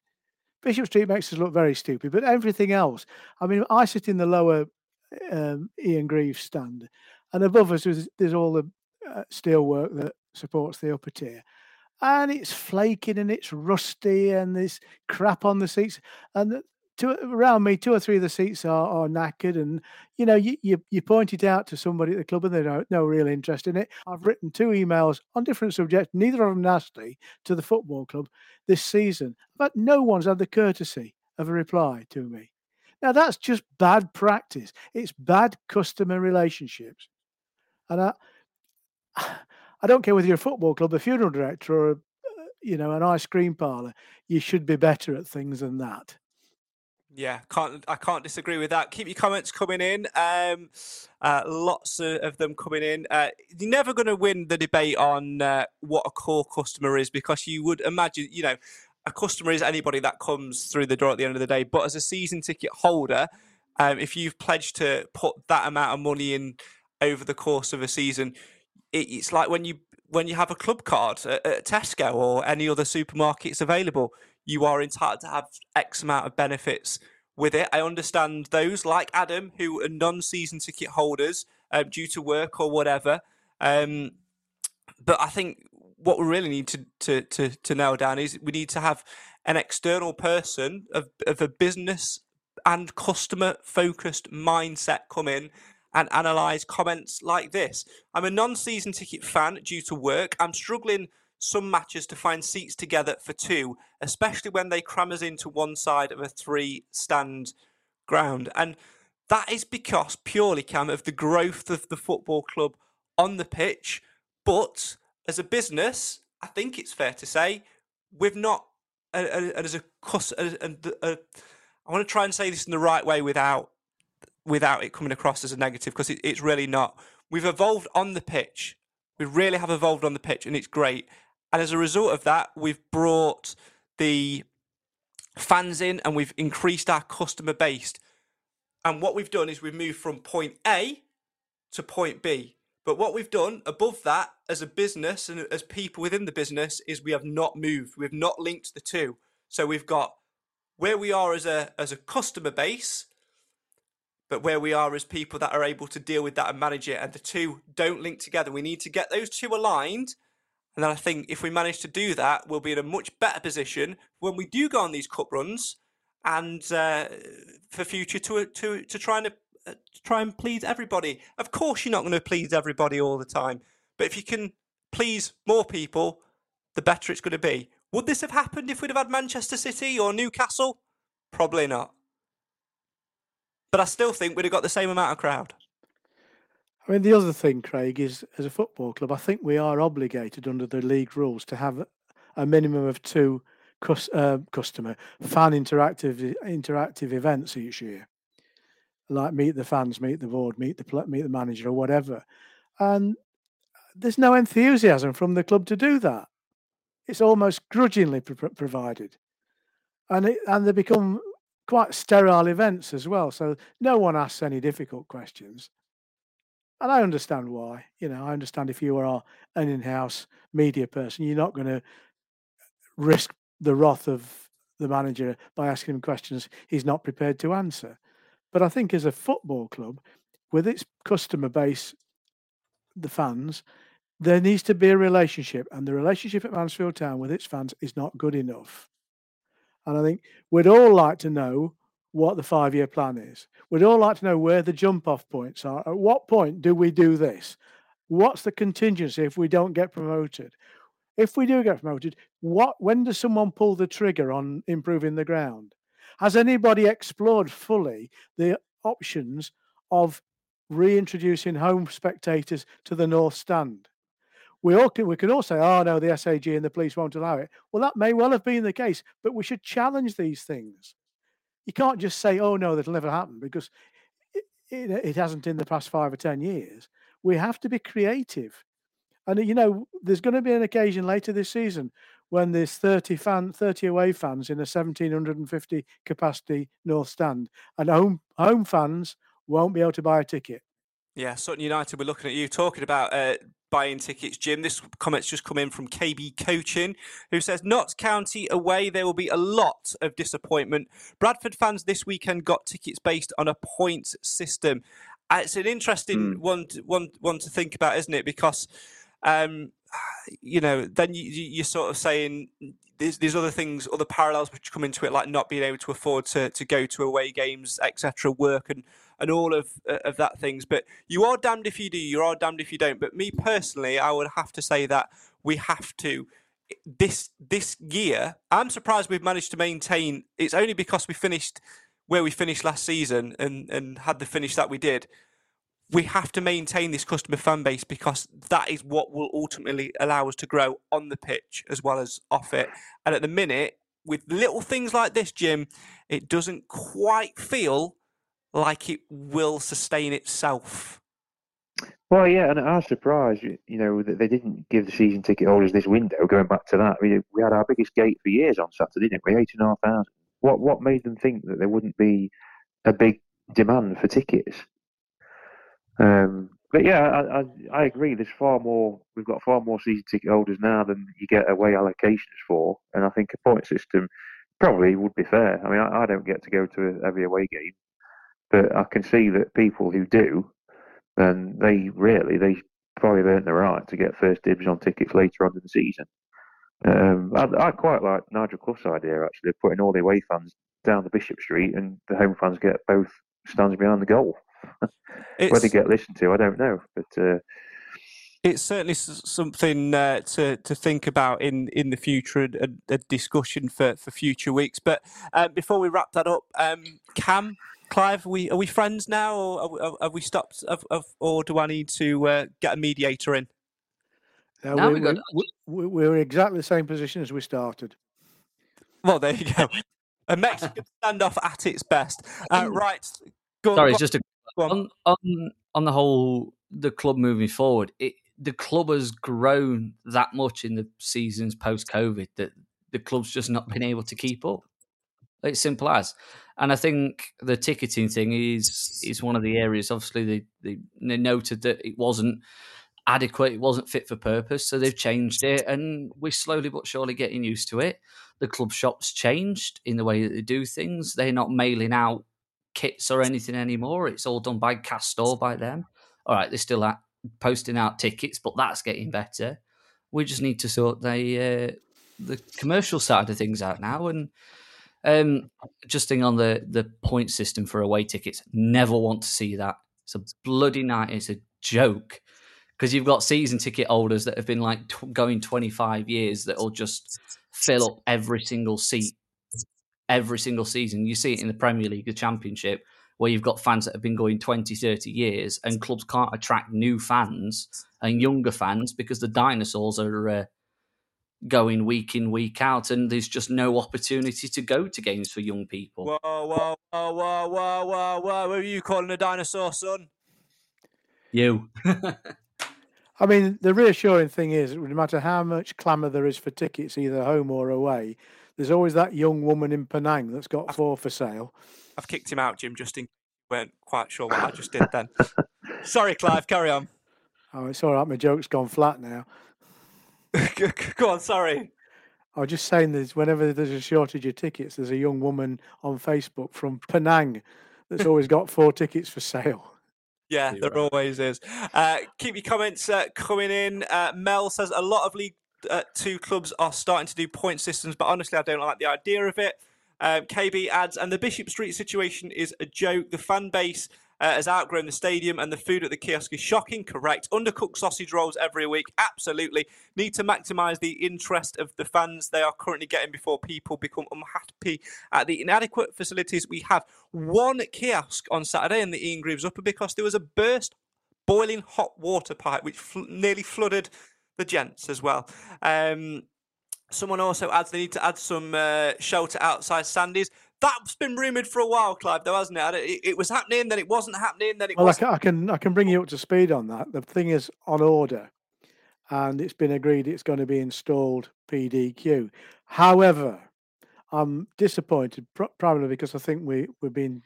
Bishop Street makes us look very stupid, but everything else. I mean, I sit in the lower um, Ian Greaves stand, and above us there's, there's all the uh, steelwork that supports the upper tier, and it's flaking and it's rusty and there's crap on the seats, and around me, two or three of the seats are, are knackered, and you know, you, you you point it out to somebody at the club, and they don't no real interest in it. I've written two emails on different subjects, neither of them nasty, to the football club this season, but no one's had the courtesy of a reply to me. Now that's just bad practice. It's bad customer relationships, and I. I don't care whether you're a football club, a funeral director, or a, uh, you know an ice cream parlor. You should be better at things than that. Yeah, can't I can't disagree with that. Keep your comments coming in. Um, uh, lots of, of them coming in. Uh, you're never going to win the debate on uh, what a core customer is because you would imagine, you know, a customer is anybody that comes through the door at the end of the day. But as a season ticket holder, um, if you've pledged to put that amount of money in over the course of a season, it, it's like when you when you have a club card at, at Tesco or any other supermarkets available you are entitled to have X amount of benefits with it. I understand those like Adam who are non-season ticket holders um, due to work or whatever. Um, but I think what we really need to, to, to, to nail down is we need to have an external person of, of a business and customer focused mindset come in and analyze comments like this. I'm a non season ticket fan due to work. I'm struggling some matches to find seats together for two, especially when they cram us into one side of a three stand ground. And that is because purely, Cam, of the growth of the football club on the pitch. But as a business, I think it's fair to say we've not, and as a, and I want to try and say this in the right way without without it coming across as a negative because it, it's really not. We've evolved on the pitch. We really have evolved on the pitch, and it's great. And as a result of that, we've brought the fans in and we've increased our customer base. And what we've done is we've moved from point A to point B. But what we've done above that as a business and as people within the business is we have not moved. We've not linked the two. So we've got where we are as a as a customer base, but where we are as people that are able to deal with that and manage it. And the two don't link together. We need to get those two aligned and then I think if we manage to do that, we'll be in a much better position when we do go on these cup runs and uh, for future to to to try and uh, try and please everybody. Of course, you're not going to please everybody all the time, but if you can please more people, the better it's going to be. Would this have happened if we'd have had Manchester City or Newcastle? Probably not. But I still think we'd have got the same amount of crowd. I mean, the other thing, Craig, is as a football club, I think we are obligated under the league rules to have a minimum of two cus- uh, customer fan interactive interactive events each year, like meet the fans, meet the board, meet the meet the manager, or whatever. And there's no enthusiasm from the club to do that. It's almost grudgingly pro- provided, and it, and they become quite sterile events as well. So no one asks any difficult questions and I understand why. You know, I understand if you are an in-house media person, you're not going to risk the wrath of the manager by asking him questions he's not prepared to answer. But I think as a football club, with its customer base, the fans, there needs to be a relationship, and the relationship at Mansfield Town with its fans is not good enough. And I think we'd all like to know what the five year plan is. We'd all like to know where the jump off points are. At what point do we do this? What's the contingency if we don't get promoted? If we do get promoted, what when does someone pull the trigger on improving the ground? Has anybody explored fully the options of reintroducing home spectators to the north stand? We all can, we can all say, "Oh no, the SAG and the police won't allow it." Well, that may well have been the case, but we should challenge these things. You can't just say, "Oh no, that'll never happen," because it, it, it hasn't in the past five or ten years. We have to be creative, and you know, there's going to be an occasion later this season when there's 30 fan 30 away fans in a 1750 capacity north stand and home home fans won't be able to buy a ticket Yeah, Sutton United, we're looking at you talking about uh, buying tickets, Jim. This comment's just come in from KB Coaching, who says Notts County away, there will be a lot of disappointment. Bradford fans this weekend got tickets based on a points system. Uh, it's an interesting one, to, one, one to think about, isn't it? Because, um, you know, then you- you're sort of saying there's, there's other things, other parallels which come into it, like not being able to afford to, to go to away games, etc., work and and all of uh, of that things. But you are damned if you do, you are damned if you don't. But me personally, I would have to say that we have to this this year. I'm surprised we've managed to maintain. It's only because we finished where we finished last season and and had the finish that we did. We have to maintain this customer fan base because that is what will ultimately allow us to grow on the pitch as well as off it. And at the minute, with little things like this, Jim, it doesn't quite feel like it will sustain itself. Well, yeah, and I was surprised, you know, that they didn't give the season ticket holders this window. Going back to that, we had our biggest gate for years on Saturday, didn't we? Eight and a half thousand. What what made them think that there wouldn't be a big demand for tickets? Um, but yeah, I, I I agree. There's far more. We've got far more season ticket holders now than you get away allocations for, and I think a point system probably would be fair. I mean, I, I don't get to go to every away game, but I can see that people who do, and they really they probably have earned the right to get first dibs on tickets later on in the season. Um, I, I quite like Nigel Clough's idea actually of putting all the away fans down the Bishop Street and the home fans get both stands behind the goal. Whether they get listened to, I don't know, but uh, It's certainly s- something uh, to to think about in, in the future and a, discussion for, for future weeks. But um, before we wrap that up, um, Cam, Clive, are we are we friends now, or are have we stopped? Have, have, or do I need to uh, get a mediator in? Now Now we, we got- we, we, we're in exactly the same position as we started Well, there you go. A Mexican standoff at its best. Uh, right. Go on, Sorry, go just a, on. on on on the whole the club moving forward. It, the club has grown that much in the seasons post COVID that the club's just not been able to keep up. It's simple as, and I think the ticketing thing is is one of the areas. Obviously, they they, they noted that it wasn't adequate, it wasn't fit for purpose, so they've changed it, and we're slowly but surely getting used to it. The club shops changed in the way that they do things. They're not mailing out kits or anything anymore. It's all done by Castor by them. All right, they're still at, posting out tickets, but that's getting better. We just need to sort the uh, the commercial side of things out now. And um, just thing on the the point system for away tickets, never want to see that. It's a bloody night. It's a joke because you've got season ticket holders that have been like tw- going 25 years that'll just fill up every single seat every single season. You see it in the Premier League, the Championship, where you've got fans that have been going 20, 30 years, and clubs can't attract new fans and younger fans because the dinosaurs are uh, going week in, week out, and there's just no opportunity to go to games for young people. Whoa, whoa, whoa, whoa, whoa, whoa, whoa! Who are you calling a dinosaur, son? You. I mean, the reassuring thing is, no matter how much clamour there is for tickets, either home or away, there's always that young woman in Penang that's got four for sale. I've kicked him out, Jim. Just in weren't quite sure what I just did then. Sorry, Clive. Carry on. Oh, it's all right. My joke's gone flat now. Go on. Sorry. I was just saying that whenever there's a shortage of tickets, there's a young woman on Facebook from Penang that's always got four tickets for sale. Yeah, there always is. Uh, keep your comments uh, coming in. Uh, Mel says a lot of League uh, Two clubs are starting to do point systems, but honestly, I don't like the idea of it. Um, KB adds, and the Bishop Street situation is a joke. The fan base uh, has outgrown the stadium, and the food at the kiosk is shocking. Correct. Undercooked sausage rolls every week. Absolutely. Need to maximise the interest of the fans they are currently getting before people become unhappy at the inadequate facilities we have. One kiosk on Saturday in the Ian Greaves Upper because there was a burst boiling hot water pipe which fl- nearly flooded the gents as well. Um, someone also adds they need to add some uh, shelter outside Sandy's. That's been rumoured for a while, Clive, though, hasn't it? It, it was happening, then it wasn't happening, then it Well, I was. can, I can I can bring you up to speed on that. The thing is on order, and it's been agreed it's going to be installed PDQ. However, I'm disappointed pr- probably because I think we we've been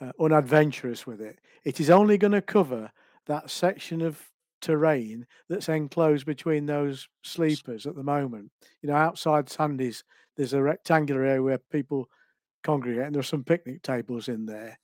uh, unadventurous with it. It is only going to cover that section of terrain that's enclosed between those sleepers at the moment. You know, outside Sandy's, there's a rectangular area where people congregate, and there's some picnic tables in there.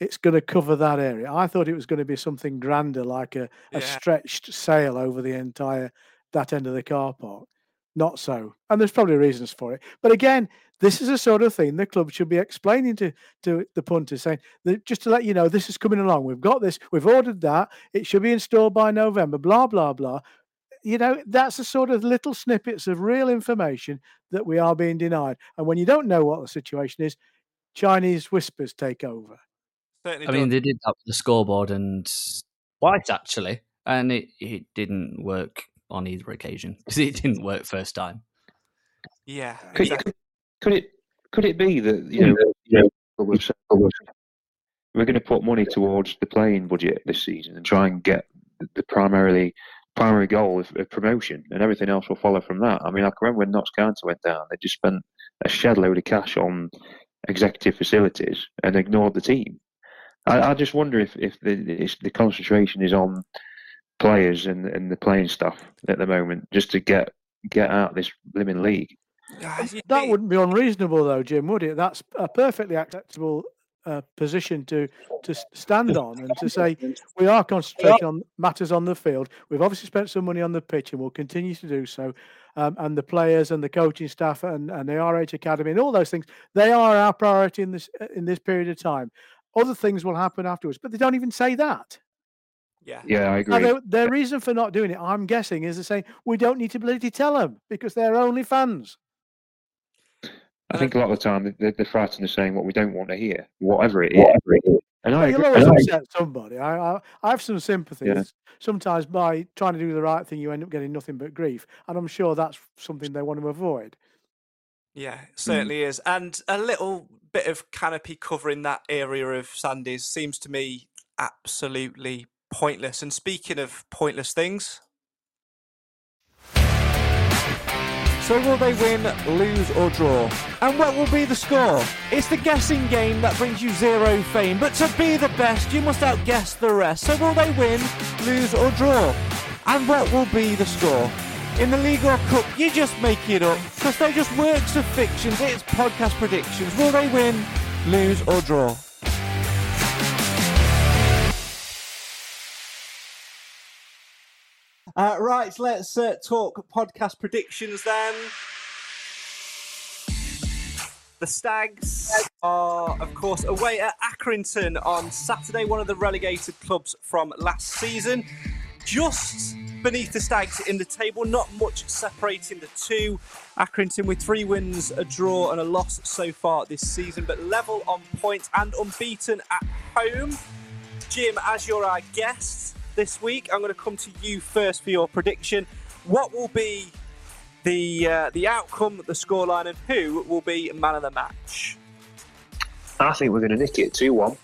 It's going to cover that area. I thought it was going to be something grander, like a, a stretched sail over the entire that end of the car park. Not so, and there's probably reasons for it. But again, this is a sort of thing the club should be explaining to to the punters, saying that just to let you know, this is coming along. We've got this. We've ordered that. It should be installed by November. Blah blah blah. You know, that's the sort of little snippets of real information that we are being denied. And when you don't know what the situation is, Chinese whispers take over. Certainly I mean, does. they did that with the scoreboard and White actually, and it, it didn't work on either occasion because it didn't work first time. yeah, Could, exactly. could it could it be that you know, you know we've said- we're going to put money towards the playing budget this season and try and get the- the primarily primary goal of, of promotion, and everything else will follow from that. I mean, I can remember when Notts County went down; they just spent a shed load of cash on executive facilities and ignored the team. I, I just wonder if if the it's, the concentration is on players and, and the playing stuff at the moment, just to get get out of this blimmin' league. Ah, That wouldn't be unreasonable, though, Jim, would it? That's a perfectly acceptable uh, position to to stand on and to say we are concentrating on matters on the field. We've obviously spent some money on the pitch, and we'll continue to do so. Um, and the players and the coaching staff and, and the RH Academy and all those things, they are our priority in this in this period of time. Other things will happen afterwards, but they don't even say that. yeah. Yeah, I Now, agree. their, their reason for not doing it, I'm guessing, is they're saying we don't need to bloody tell them because they're only fans. I think a lot of the time they're, they're frightened of saying what we don't want to hear, whatever it is. And I Well, you'll agree. always upset somebody. I, I, I have some sympathies. Sometimes by trying to do the right thing, you end up getting nothing but grief, and I'm sure that's something they want to avoid. Yeah, it mm. certainly is. And a little bit of canopy covering that area of Sandy's seems to me absolutely pointless. And speaking of pointless things, So will they win, lose or draw? And what will be the score? It's the guessing game that brings you zero fame, but to be the best you must outguess the rest. So will they win, lose or draw? And what will be the score? In the League or Cup, you just make it up, because they're just works of fictions, it's podcast predictions. Will they win, lose or draw? Uh, right, let's uh, talk podcast predictions then. The Stags are, of course, away at Accrington on Saturday, one of the relegated clubs from last season. Just beneath the Stags in the table, not much separating the two. Accrington with three wins, a draw, and a loss so far this season, but level on points and unbeaten at home. Jim, as you're our guest this week, I'm going to come to you first for your prediction. What will be the uh, the outcome, the scoreline, and who will be man of the match? I think we're going to nick it 2 1.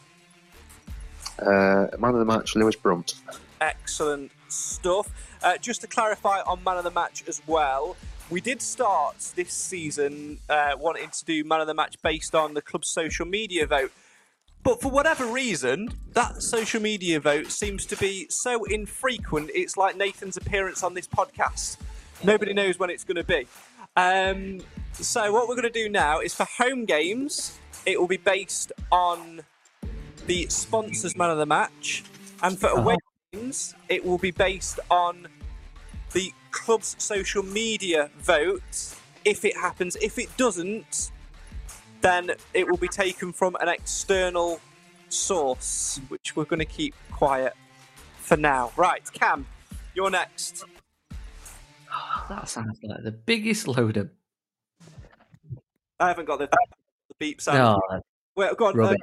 Uh, man of the match, Lewis Brunt. Excellent stuff. Uh, just to clarify on man of the match as well, we did start this season uh, wanting to do man of the match based on the club's social media vote. But for whatever reason, that social media vote seems to be so infrequent. It's like Nathan's appearance on this podcast. Nobody knows when it's going to be. Um, so what we're going to do now is for home games, it will be based on the sponsors man of the match, and for away games, it will be based on the club's social media vote. If it happens, if it doesn't, then it will be taken from an external source, which we're going to keep quiet for now. Right, Cam, you're next. That sounds like the biggest load of. I haven't got the, the beep sound. No, Wait, go on. uh,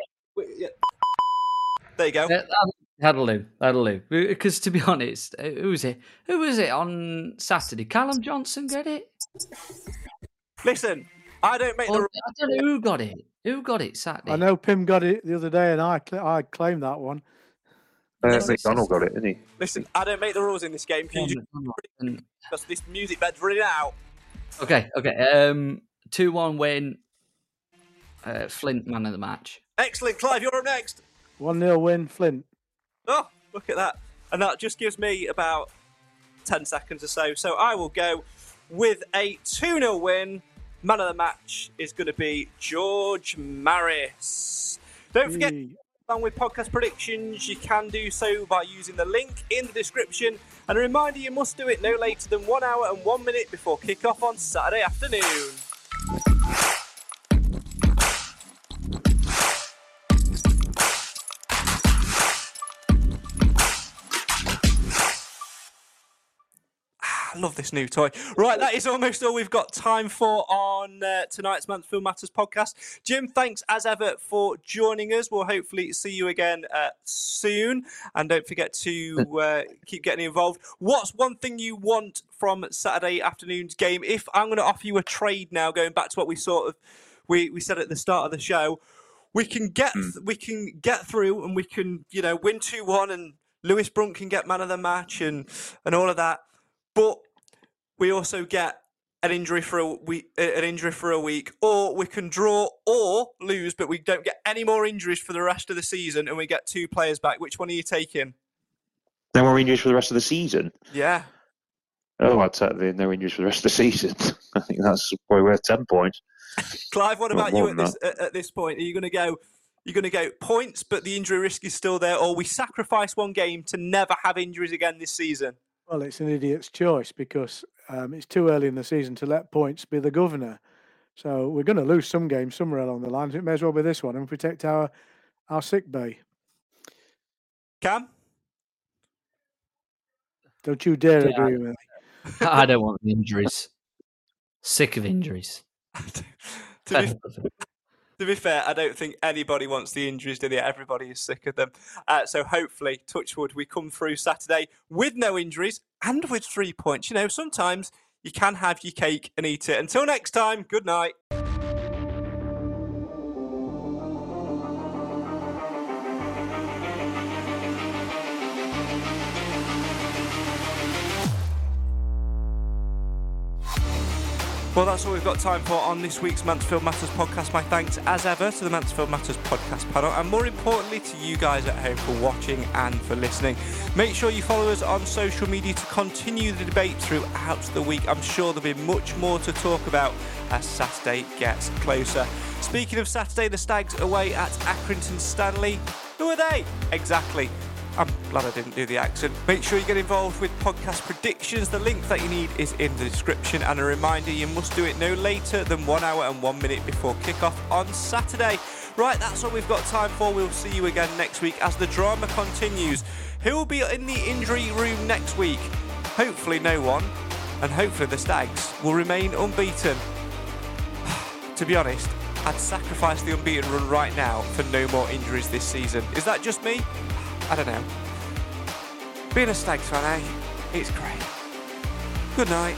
yeah. There you go. Uh, That'll do. That'll do. Because to be honest, uh, who was it? Who was it on Saturday? Callum Johnson get it. Listen, I don't make Or, the. I don't know who got it. Who got it Saturday? I know Pym got it the other day, and I cl- I claimed that one. Uh, Macdonald got it, didn't he? Listen, I don't make the rules in this game. Can you just, because this music bed's running out. Okay, okay. Um, two one win. Uh, Flint man of the match. Excellent, Clive. You're up next. 1 0 win, Flint. Oh, look at that. And that just gives me about 10 seconds or so. So I will go with a 2 0 win. Man of the match is going to be George Maris. Don't forget, along with podcast predictions, you can do so by using the link in the description. And a reminder you must do it no later than one hour and one minute before kick-off on Saturday afternoon. Love this new toy. Right, that is almost all we've got time for on uh, tonight's film Matters podcast. Jim, thanks as ever for joining us. We'll hopefully see you again uh, soon. And don't forget to uh, keep getting involved. What's one thing you want from Saturday afternoon's game? If I'm going to offer you a trade now, going back to what we sort of we, we said at the start of the show, we can get we can get through and we can you know win two one and Lewis Brunt can get man of the match and and all of that. But we also get an injury for a week, an injury for a week, or we can draw or lose, but we don't get any more injuries for the rest of the season, and we get two players back. Which one are you taking? No more injuries for the rest of the season. Yeah. Oh, I'd take the no injuries for the rest of the season. I think that's probably worth ten points. Clive, what about you more at this at, at this point? Are you going to go? You're going to go points, but the injury risk is still there, or we sacrifice one game to never have injuries again this season. Well, it's an idiot's choice because um, it's too early in the season to let points be the governor. So we're going to lose some games somewhere along the line. It may as well be this one and protect our our sick bay. Cam, don't you dare Yeah. agree with me. I don't want the injuries. Sick of injuries. to be, to be fair, I don't think anybody wants the injuries, do they? Everybody is sick of them. Uh, so hopefully, Touchwood, we come through Saturday with no injuries and with three points. You know, sometimes you can have your cake and eat it. Until next time, good night. Well, that's all we've got time for on this week's Mansfield Matters podcast. My thanks, as ever, to the Mansfield Matters podcast panel, and more importantly, to you guys at home for watching and for listening. Make sure you follow us on social media to continue the debate throughout the week. I'm sure there'll be much more to talk about as Saturday gets closer. Speaking of Saturday, the Stags away at Accrington Stanley. Who are they? Exactly. I'm glad I didn't do the accent. Make sure you get involved with podcast predictions. The link that you need is in the description. And a reminder you must do it no later than one hour and one minute before kickoff on Saturday. Right, that's all we've got time for. We'll see you again next week as the drama continues. Who will be in the injury room next week? Hopefully, no one. And hopefully, the Stags will remain unbeaten. to be honest, I'd sacrifice the unbeaten run right now for no more injuries this season. Is that just me? I don't know. Being a Stags fan, eh? It's great. Good night.